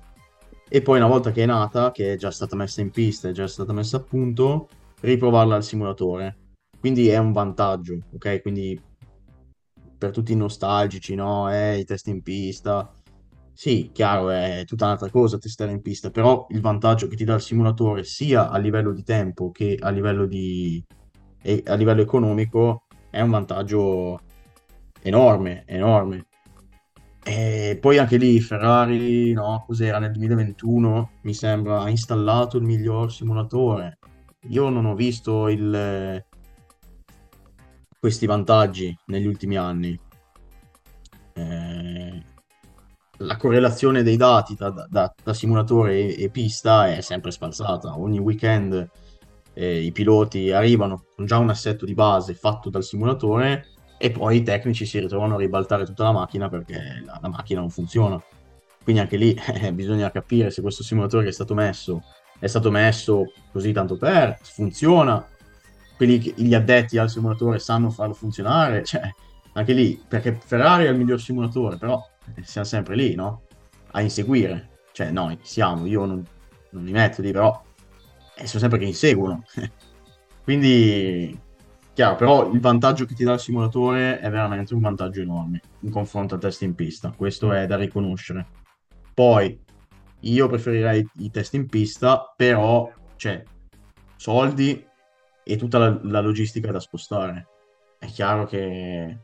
e poi una volta che è nata, che è già stata messa in pista, è già stata messa a punto, riprovarla al simulatore. Quindi è un vantaggio, ok? Quindi per tutti i nostalgici, no? Eh, i test in pista. Sì, chiaro, è tutta un'altra cosa testare in pista, però il vantaggio che ti dà il simulatore sia a livello di tempo che a livello, di... a livello economico è un vantaggio enorme, enorme. E poi anche lì Ferrari, no, cos'era nel 2021, mi sembra, ha installato il miglior simulatore. Io non ho visto il, questi vantaggi negli ultimi anni. Eh, la correlazione dei dati da, da, da simulatore e, e, pista è sempre spalzata. Ogni weekend eh, i piloti arrivano con già un assetto di base fatto dal simulatore e poi i tecnici si ritrovano a ribaltare tutta la macchina perché la, la macchina non funziona. Quindi anche lì eh, bisogna capire se questo simulatore che è stato messo è stato messo così tanto per, funziona, quelli che, gli addetti al simulatore sanno farlo funzionare, cioè anche lì, perché Ferrari è il miglior simulatore, però siamo sempre lì, no? A inseguire, cioè noi siamo, io non, non mi metto lì, però eh, sono sempre che inseguono. Quindi Chiaro, però il vantaggio che ti dà il simulatore è veramente un vantaggio enorme in confronto al test in pista, questo è da riconoscere. Poi io preferirei i test in pista, però c'è soldi e tutta la, la logistica da spostare. È chiaro che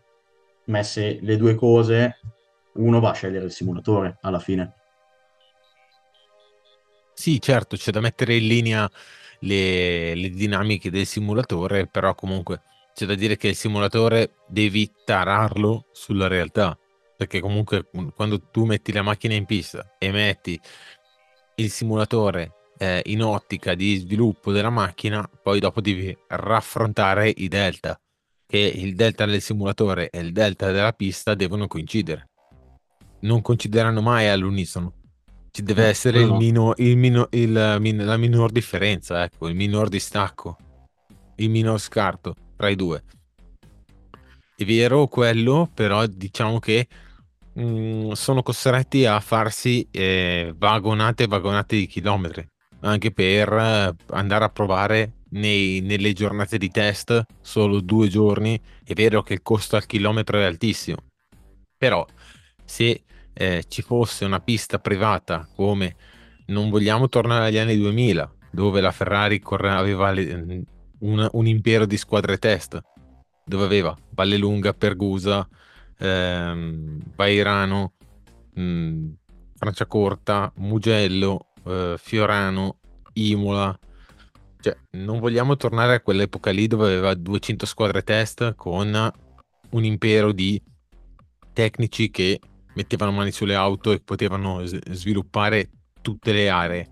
messe le due cose, uno va a scegliere il simulatore alla fine. Sì, certo, c'è da mettere in linea le, le dinamiche del simulatore, però comunque c'è da dire che il simulatore devi tararlo sulla realtà, perché comunque quando tu metti la macchina in pista e metti il simulatore eh, in ottica di sviluppo della macchina, poi dopo devi raffrontare i delta, che il delta del simulatore e il delta della pista devono coincidere. Non coincideranno mai all'unisono ci deve essere il mino, il mino, il, la minor differenza, ecco, il minor distacco, il minor scarto tra i due. È vero quello, però diciamo che mh, mm, sono costretti a farsi eh, vagonate e vagonate di chilometri, anche per eh, andare a provare nei, nelle giornate di test solo due giorni. È vero che il costo al chilometro è altissimo, però se eh, ci fosse una pista privata come non vogliamo tornare agli anni 2000 dove la Ferrari corre, aveva le, un, un, impero di squadre test dove aveva Vallelunga, Pergusa, ehm, Bairano, mh, Franciacorta, Mugello, eh, Fiorano, Imola. Cioè, non vogliamo tornare a quell'epoca lì dove aveva 200 squadre test con un impero di tecnici che mettevano mani sulle auto e potevano sviluppare tutte le aree.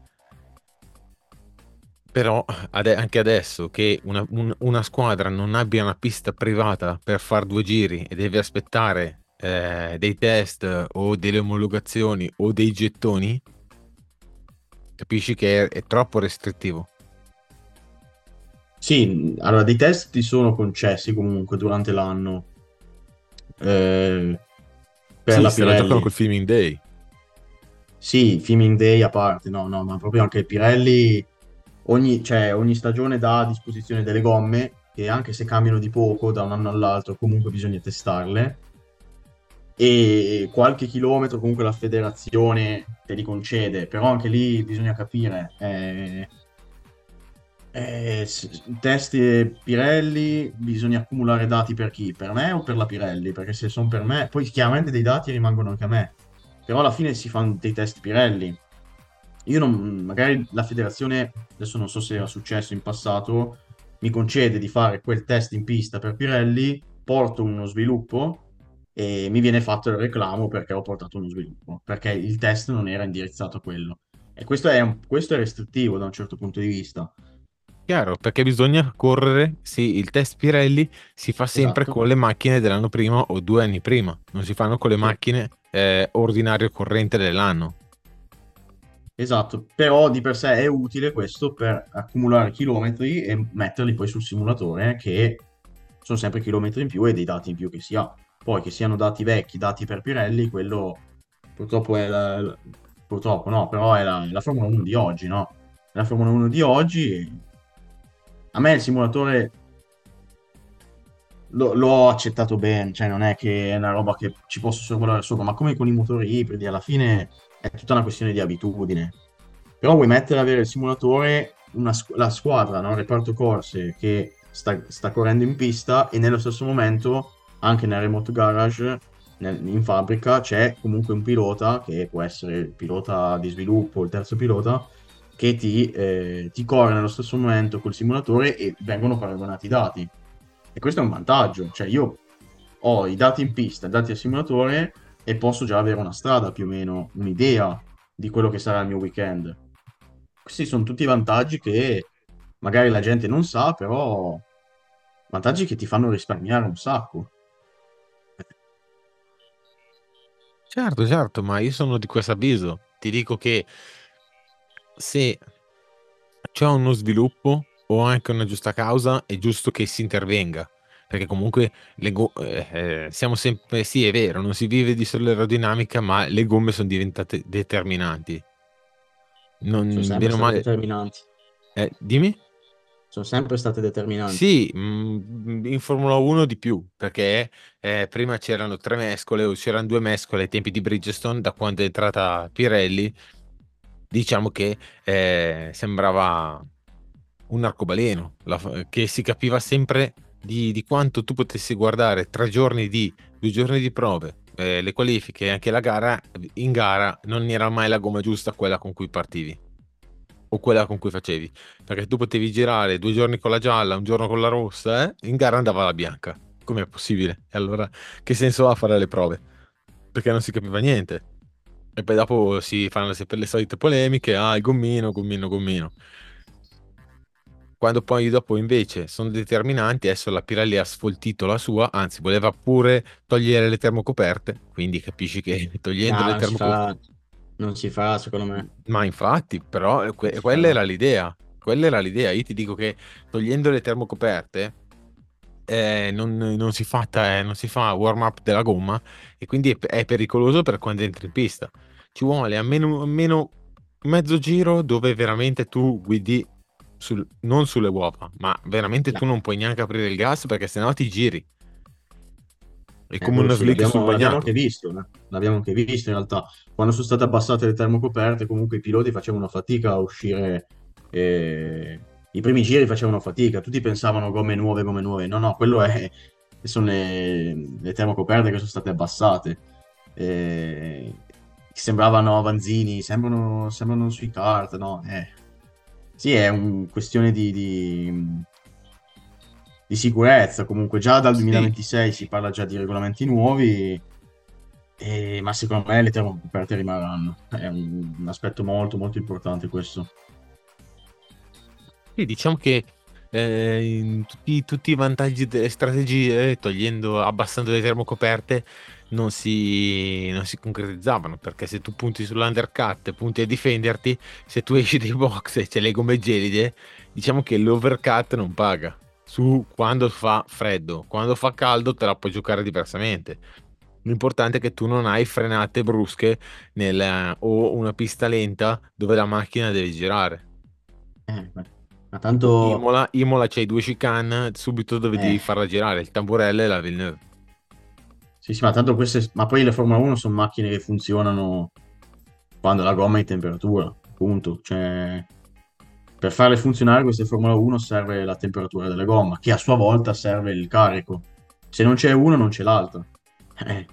Però ade- anche adesso che una, un, una, squadra non abbia una pista privata per fare due giri e deve aspettare eh, dei test o delle omologazioni o dei gettoni, capisci che è, è troppo restrittivo. Sì, allora dei test ti sono concessi comunque durante l'anno eh, per Sì, la se la giocano col Filming Day. Sì, Filming Day a parte, no, no, ma proprio anche Pirelli, ogni, cioè, ogni stagione dà a disposizione delle gomme che anche se cambiano di poco da un anno all'altro, comunque bisogna testarle. E qualche chilometro comunque la federazione te li concede, però anche lì bisogna capire. Eh, eh, test Pirelli, bisogna accumulare dati per chi? Per me o per la Pirelli? Perché se sono per me, poi chiaramente dei dati rimangono anche a me, però alla fine si fanno dei test Pirelli. Io non, magari la federazione, adesso non so se era successo in passato, mi concede di fare quel test in pista per Pirelli, porto uno sviluppo e mi viene fatto il reclamo perché ho portato uno sviluppo, perché il test non era indirizzato a quello. E questo è, questo è restrittivo da un certo punto di vista. Chiaro, perché bisogna correre, sì, il test Pirelli si fa sempre Esatto. con le macchine dell'anno prima o due anni prima, non si fanno con le macchine eh, ordinario corrente dell'anno. Esatto, però di per sé è utile questo per accumulare chilometri e metterli poi sul simulatore, che sono sempre chilometri in più e dei dati in più che si ha. Poi che siano dati vecchi, dati per Pirelli, quello purtroppo è la, purtroppo no, però è la, la Formula 1 di oggi, no? La Formula 1 di oggi a me il simulatore lo- l'ho accettato bene, cioè non è che è una roba che ci posso sorvolare sopra, ma come con i motori ibridi, alla fine è tutta una questione di abitudine. Però vuoi mettere a avere il simulatore, una la squadra, no? Il reparto corse che sta, sta correndo in pista e nello stesso momento, anche nel remote garage, nel- in fabbrica, c'è comunque un pilota, che può essere il pilota di sviluppo, il terzo pilota, che ti, eh, ti corre nello stesso momento col simulatore e vengono paragonati i dati. E questo è un vantaggio, cioè io ho i dati in pista, i dati al simulatore e posso già avere una strada più o meno, un'idea di quello che sarà il mio weekend. Questi sono tutti vantaggi che magari la gente non sa, però vantaggi che ti fanno risparmiare un sacco. Certo, certo, ma io sono di questo avviso. Ti dico che se c'è uno sviluppo o anche una giusta causa, è giusto che si intervenga. Perché comunque le go- eh, eh, siamo sempre, sì, è vero, non si vive di solo aerodinamica, ma le gomme sono diventate determinanti. Non, Sono bene o male, determinanti. eh, dimmi? Sono sempre state determinanti. Sì, mm, in Formula 1 di più, perché eh, prima c'erano tre mescole o c'erano due mescole ai tempi di Bridgestone, da quando è entrata Pirelli, diciamo che eh, sembrava un arcobaleno, la che si capiva sempre di, di quanto tu potessi guardare tre giorni di, due giorni di prove, eh, le qualifiche e anche la gara, in gara non era mai la gomma giusta quella con cui partivi o quella con cui facevi, perché tu potevi girare due giorni con la gialla, un giorno con la rossa, eh? in gara andava la bianca. Com'è possibile? E allora che senso ha fare le prove? Perché non si capiva niente. E poi dopo si fanno sempre le solite polemiche, ah, il gommino, gommino, gommino. Quando poi dopo invece sono determinanti, adesso la Pirelli ha sfoltito la sua, anzi voleva pure togliere le termocoperte, quindi capisci che togliendo Ah, le termocoperte... non si farà, secondo me. Ma infatti, però eh, que- quella era l'idea. Quella era l'idea. Io ti dico che togliendo le termocoperte eh, non, non si fa, eh, non si fa warm up della gomma e quindi è, è pericoloso per quando entri in pista. Ci vuole almeno, almeno mezzo giro dove veramente tu guidi sul- non sulle uova, ma veramente No. tu non puoi neanche aprire il gas perché sennò ti giri. È Eh, come sì, slick sul l'abbiamo, l'abbiamo bagnato. anche visto, eh. L'abbiamo anche visto in realtà. Quando sono state abbassate le termocoperte, comunque i piloti facevano fatica a uscire. eh, I primi giri facevano fatica, tutti pensavano gomme nuove, gomme nuove. No, no, quello è, sono le, le termocoperte che sono state abbassate. Eh, sembravano avanzini, sembrano, sembrano sui kart, no? Eh, sì, è una questione di, di- di sicurezza. Comunque, già dal Sì. 2026 si parla già di regolamenti nuovi, e- ma secondo me le termocoperte rimarranno. È un, un aspetto molto, molto importante questo. Sì, diciamo che eh, in tutti, tutti i vantaggi delle strategie, togliendo, abbassando le termocoperte, non si, non si concretizzavano perché se tu punti sull'undercut, punti a difenderti, se tu esci dai box e c'è le gomme gelide, diciamo che l'overcut non paga su quando fa freddo, quando fa caldo te la puoi giocare diversamente. L'importante è che tu non hai frenate brusche nel, o una pista lenta dove la macchina deve girare. Eh, ma tanto... Imola, Imola c'hai due chicane subito dove eh. devi farla girare, il tamburello e la Villeneuve. Sì, sì, ma tanto queste... Ma poi le Formula 1 sono macchine che funzionano quando la gomma è in temperatura, appunto. Cioè, per farle funzionare queste Formula 1 serve la temperatura della gomma, che a sua volta serve il carico. Se non c'è una, non c'è l'altra. Eh.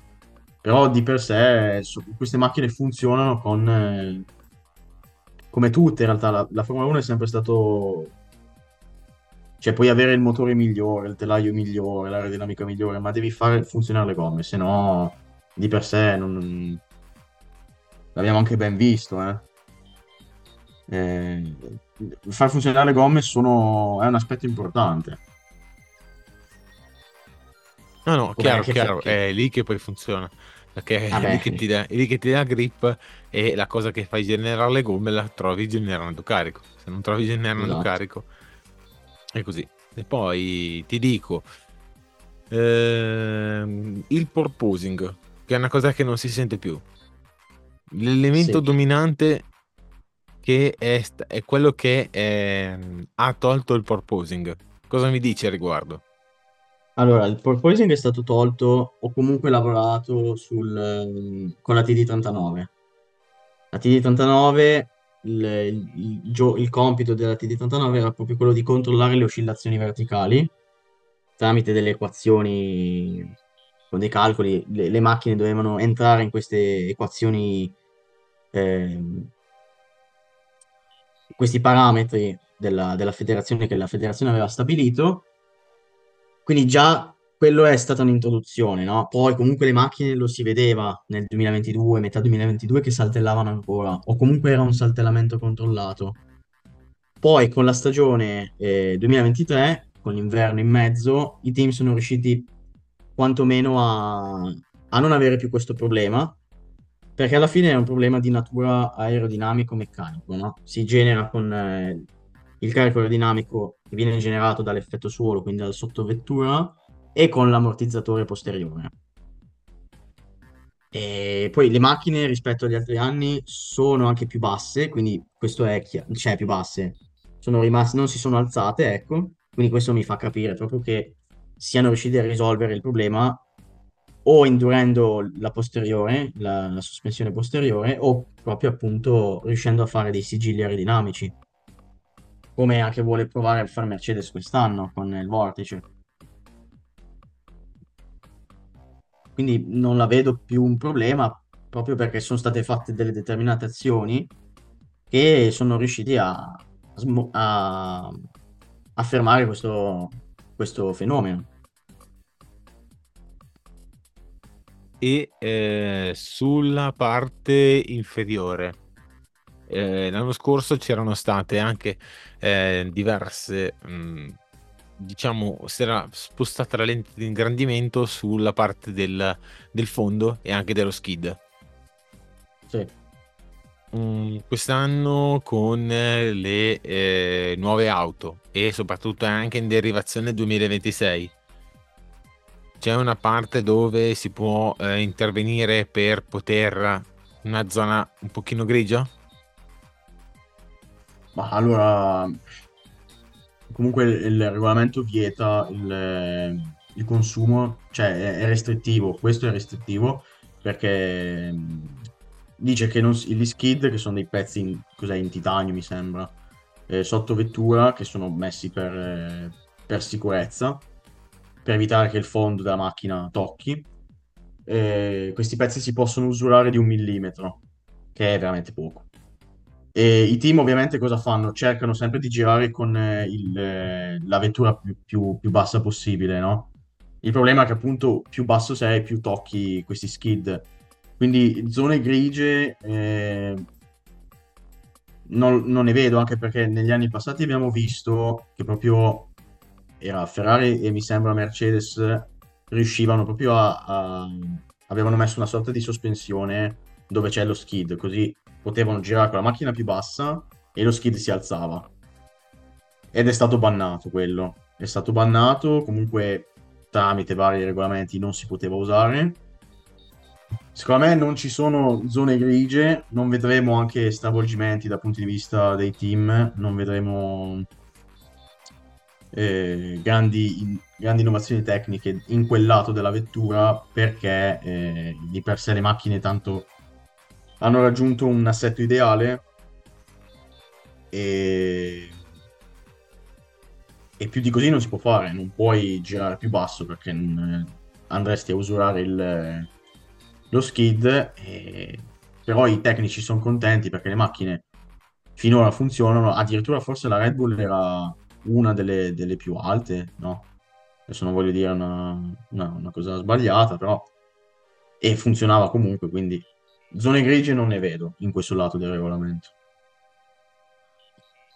Però di per sé queste macchine funzionano con... Eh, come tutte in realtà, la, la Formula 1 è sempre stato cioè puoi avere il motore migliore, il telaio migliore, l'aerodinamica migliore, ma devi fare funzionare le gomme, se no di per sé non... l'abbiamo anche ben visto, eh. Eh, far funzionare le gomme sono... è un aspetto importante. No, no, chiaro, chiaro, è lì che poi funziona. Perché ah è, lì che ti dà, è lì che ti dà grip e la cosa che fai generare le gomme la trovi generando carico. Se non trovi generando esatto. carico è così. E poi ti dico, ehm, il porposing, che è una cosa che non si sente più. L'elemento sì. dominante che è, è quello che è, ehm, ha tolto il porposing. Cosa mi dici a riguardo? Allora, il porpoising è stato tolto, ho comunque lavorato sul, ehm, con la TD39. La TD39, il, il, il, il compito della TD39 era proprio quello di controllare le oscillazioni verticali tramite delle equazioni con dei calcoli. Le, le macchine dovevano entrare in queste equazioni, eh, questi parametri della, della federazione che la federazione aveva stabilito quindi già quello è stata un'introduzione, no? Poi comunque le macchine lo si vedeva nel 2022, metà 2022, che saltellavano ancora, o comunque era un saltellamento controllato. Poi con la stagione eh, 2023, con l'inverno in mezzo, i team sono riusciti quantomeno a, a non avere più questo problema, perché alla fine è un problema di natura aerodinamico-meccanico, no? Si genera con eh, il carico aerodinamico che viene generato dall'effetto suolo, quindi dalla sottovettura, e con l'ammortizzatore posteriore. E poi le macchine rispetto agli altri anni sono anche più basse, quindi questo è chiaro, cioè più basse, sono rimaste, non si sono alzate, ecco, quindi questo mi fa capire proprio che siano riusciti a risolvere il problema o indurendo la posteriore, la, la sospensione posteriore, o proprio appunto riuscendo a fare dei sigilli aerodinamici come anche vuole provare a fare Mercedes quest'anno con il vortice. Quindi non la vedo più un problema proprio perché sono state fatte delle determinate azioni che sono riusciti a, a, a fermare questo, questo fenomeno. E eh, sulla parte inferiore, eh, l'anno scorso c'erano state anche eh, diverse, mh, diciamo, si era spostata la lente di ingrandimento sulla parte del, del fondo e anche dello skid. Sì. Mm, quest'anno con le eh, nuove auto e soprattutto anche in derivazione 2026 c'è una parte dove si può eh, intervenire per poter una zona un pochino grigia ma allora, comunque il regolamento vieta il, il consumo, cioè è restrittivo, questo è restrittivo perché dice che non, gli skid, che sono dei pezzi in, in titanio mi sembra, eh, sotto vettura, che sono messi per, eh, per sicurezza, per evitare che il fondo della macchina tocchi, eh, questi pezzi si possono usurare di un millimetro, che è veramente poco. E i team ovviamente cosa fanno? Cercano sempre di girare con eh, il, eh, la vettura più, più, più, bassa possibile, no? Il problema è che appunto più basso sei, più tocchi questi skid. Quindi zone grigie eh, non, non, ne vedo, anche perché negli anni passati abbiamo visto che proprio era Ferrari e mi sembra Mercedes riuscivano proprio a, a, avevano messo una sorta di sospensione dove c'è lo skid, così potevano girare con la macchina più bassa e lo skid si alzava. Ed è stato bannato quello. È stato bannato, comunque tramite vari regolamenti non si poteva usare. Secondo me non ci sono zone grigie, non vedremo anche stravolgimenti dal punto di vista dei team, non vedremo eh, grandi, grandi, innovazioni tecniche in quel lato della vettura perché eh, di per sé le macchine tanto hanno raggiunto un assetto ideale e... e più di così non si può fare, non puoi girare più basso perché non, andresti a usurare il, lo skid, e... però i tecnici sono contenti perché le macchine finora funzionano, addirittura forse la Red Bull era una delle, delle più alte, no? Adesso non voglio dire una, una, una cosa sbagliata, però... E funzionava comunque, quindi zone grigie non ne vedo in questo lato del regolamento.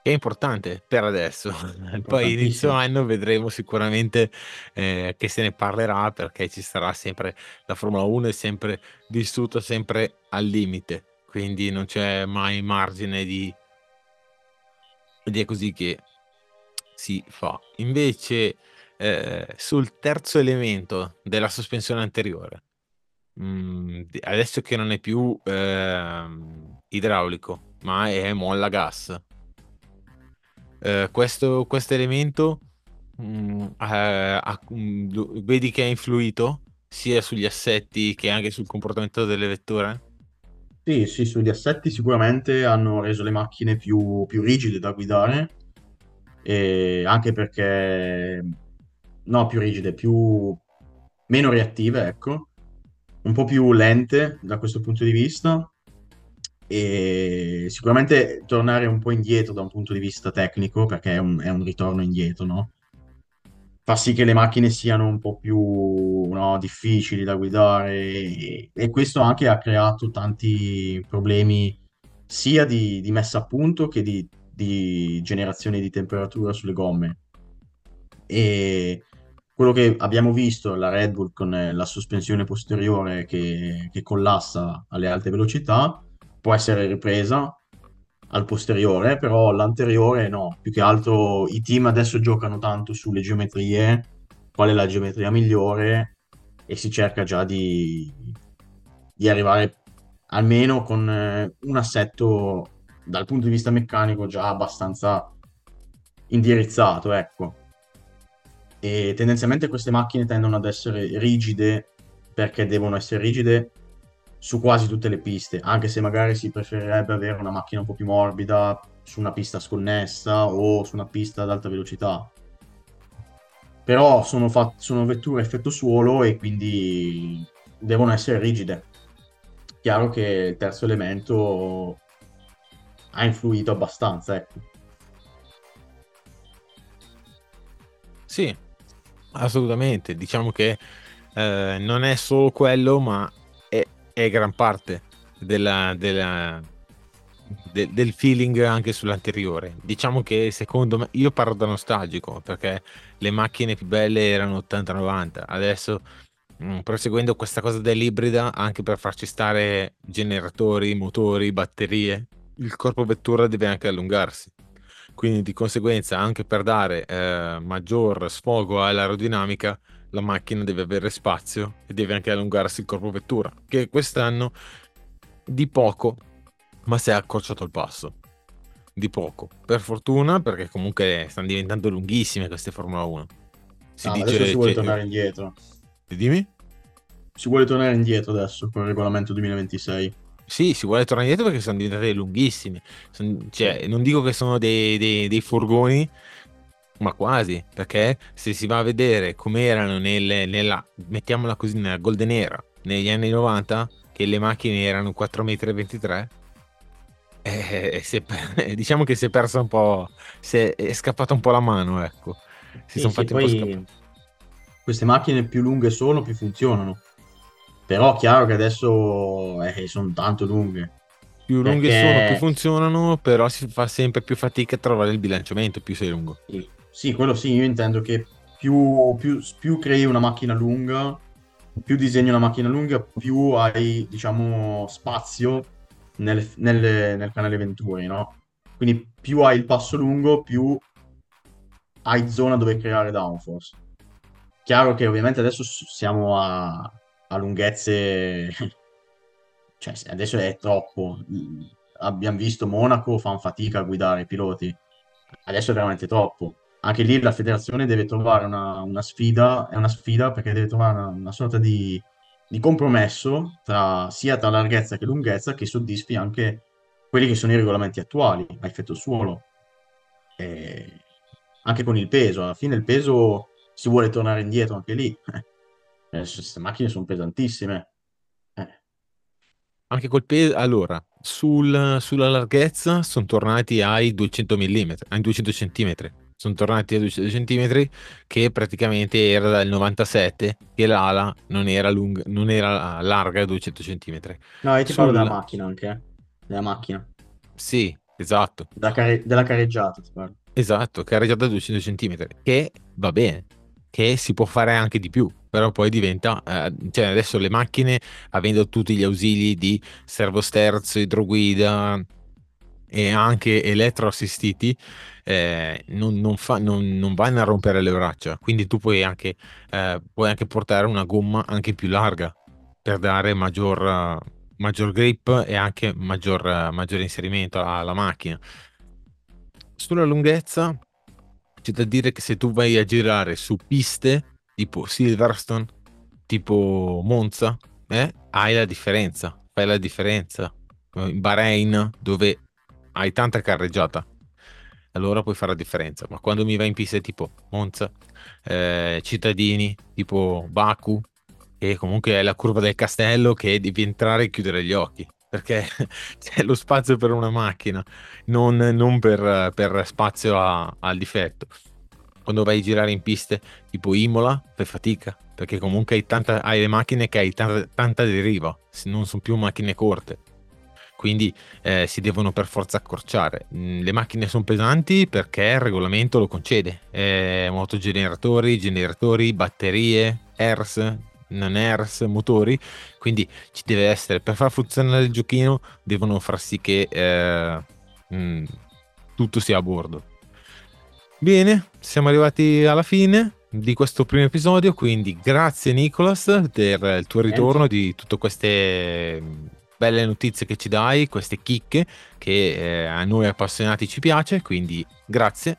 È importante per adesso, poi inizio anno vedremo sicuramente eh, che se ne parlerà perché ci sarà sempre, la Formula 1 è sempre vissuta sempre al limite, quindi non c'è mai margine di... ed è così che si fa. Invece, eh, sul terzo elemento della sospensione anteriore, mh, mm, adesso che non è più eh, idraulico, ma è molla gas, eh, questo, elemento mh, mm, ha, mh, mm, vedi che ha influito sia sugli assetti che anche sul comportamento delle vetture? Sì, sì, sugli assetti sicuramente hanno reso le macchine più, più rigide da guidare anche perché no, più rigide, più meno reattive, ecco, un po' più lente da questo punto di vista e sicuramente tornare un po' indietro da un punto di vista tecnico, perché è un, è un ritorno indietro, no? Fa sì che le macchine siano un po' più no, difficili da guidare e, e, questo anche ha creato tanti problemi sia di, di messa a punto che di di generazione di temperatura sulle gomme. E quello che abbiamo visto, la Red Bull con la sospensione posteriore che, che collassa alle alte velocità, può essere ripresa al posteriore, però l'anteriore no. Più che altro i team adesso giocano tanto sulle geometrie, qual è la geometria migliore e si cerca già di, di arrivare almeno con un assetto dal punto di vista meccanico già abbastanza indirizzato, ecco. E tendenzialmente queste macchine tendono ad essere rigide perché devono essere rigide su quasi tutte le piste, anche se magari si preferirebbe avere una macchina un po' più morbida su una pista sconnessa o su una pista ad alta velocità. Però sono, fat- sono vetture effetto suolo e quindi devono essere rigide. Chiaro che il terzo elemento ha influito abbastanza, ecco. Sì, assolutamente. Diciamo che eh, non è solo quello, ma è, è gran parte della, della, de, del feeling anche sull'anteriore. Diciamo che secondo me, io parlo da nostalgico perché le macchine più belle erano 80-90, adesso mm, proseguendo questa cosa dell'ibrida anche per farci stare generatori, motori, batterie il corpo vettura deve anche allungarsi. Quindi di conseguenza anche per dare eh, maggior sfogo all'aerodinamica la macchina deve avere spazio e deve anche allungarsi il corpo vettura, che quest'anno di poco, ma si è accorciato il passo. Di poco. Per fortuna, perché comunque stanno diventando lunghissime queste Formula 1. Si ah, dice, si vuole cioè, tornare indietro. Dimmi? Si vuole tornare indietro adesso con il regolamento 2026. Sì, si vuole tornare indietro perché sono diventate lunghissime. cioè, non dico che sono dei, dei, dei furgoni, ma quasi, perché se si va a vedere come erano nelle, nella, mettiamola così, nella Golden Era, negli anni 90, che le macchine erano 4,23 m, eh, eh, diciamo che si è persa un po', si è, è scappata un po' la mano, ecco. Si sì, sono sì, fatti un po' scappare. Queste macchine più lunghe sono, più funzionano. Però chiaro che adesso eh, sono tanto lunghe. Più lunghe perché... sono, più funzionano, però si fa sempre più fatica a trovare il bilanciamento più sei lungo. Sì, sì quello sì, io intendo che più, più, più crei una macchina lunga, più disegni una macchina lunga, più hai, diciamo, spazio nel, nel, nel canale Venturi, no? Quindi più hai il passo lungo, più hai zona dove creare downforce. Chiaro che ovviamente adesso siamo a, a lunghezze... cioè, adesso è troppo. Abbiamo visto Monaco, fanno fatica a guidare i piloti. Adesso è veramente troppo anche lì la federazione deve trovare una, una sfida, è una sfida perché deve trovare una, una sorta di, di compromesso tra, sia tra larghezza che lunghezza che soddisfi anche quelli che sono i regolamenti attuali a effetto suolo. E anche con il peso, alla fine il peso si vuole tornare indietro anche lì. Queste macchine sono pesantissime. Eh. Anche col peso, allora, sul, sulla larghezza sono tornati ai 200 mm, ai 200 cm sono tornati a 200 cm che praticamente era dal 97 che l'ala non era, lunga, non era larga 200 cm. No, io ti Sulla... parlo della macchina anche, eh? della macchina. Sì, esatto. Della, care... della careggiata ti parlo. Esatto, careggiata 200 cm, che va bene, che si può fare anche di più, però poi diventa, eh, cioè adesso le macchine, avendo tutti gli ausili di servosterzo, idroguida e anche elettroassistiti, eh, non, non, fa, non, non, vanno a rompere le braccia. Quindi tu puoi anche, eh, puoi anche portare una gomma anche più larga per dare maggior, maggior grip e anche maggior, maggior inserimento alla macchina. Sulla lunghezza c'è da dire che se tu vai a girare su piste tipo Silverstone, tipo Monza, eh, hai la differenza, fai la differenza. In Bahrain, dove hai tanta carreggiata, allora puoi fare la differenza. Ma quando mi va in piste tipo Monza, eh, cittadini tipo Baku, che comunque è la curva del castello che devi entrare e chiudere gli occhi perché c'è lo spazio per una macchina, non, non per, per, spazio a, al difetto. Quando vai a girare in piste tipo Imola, fai fatica, perché comunque hai, tanta, hai le macchine che hai tanta, tanta deriva, non sono più macchine corte quindi eh, si devono per forza accorciare. Mm, le macchine sono pesanti perché il regolamento lo concede, eh, motogeneratori, generatori, batterie, ERS, non ERS, motori, quindi ci deve essere, per far funzionare il giochino devono far sì che eh, mh, mm, tutto sia a bordo. Bene, siamo arrivati alla fine di questo primo episodio, quindi grazie Nicolas per il tuo ritorno di tutte queste belle notizie che ci dai, queste chicche che eh, a noi appassionati ci piace, quindi grazie.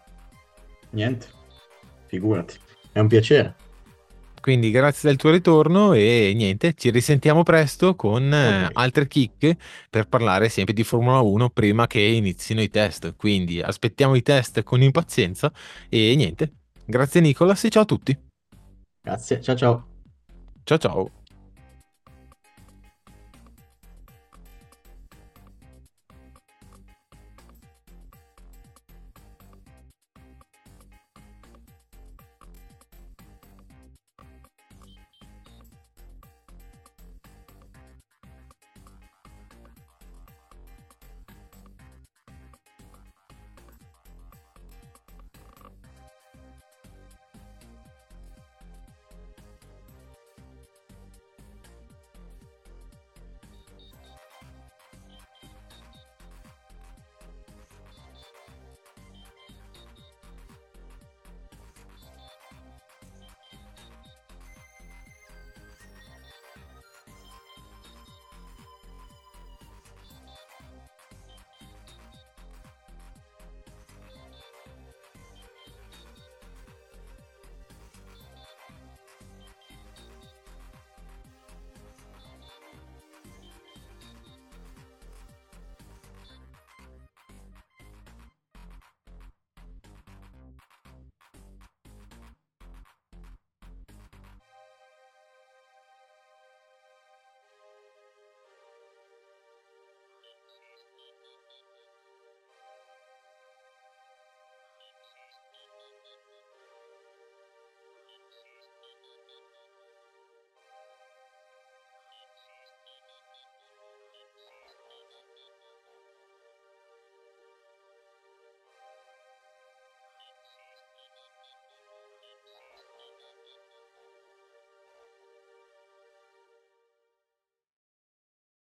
Niente, figurati, è un piacere. Quindi grazie del tuo ritorno e niente, ci risentiamo presto con eh, okay. altre chicche per parlare sempre di Formula 1 prima che inizino i test. Quindi aspettiamo i test con impazienza e niente. Grazie Nicolas e ciao a tutti. Grazie, ciao ciao. Ciao ciao.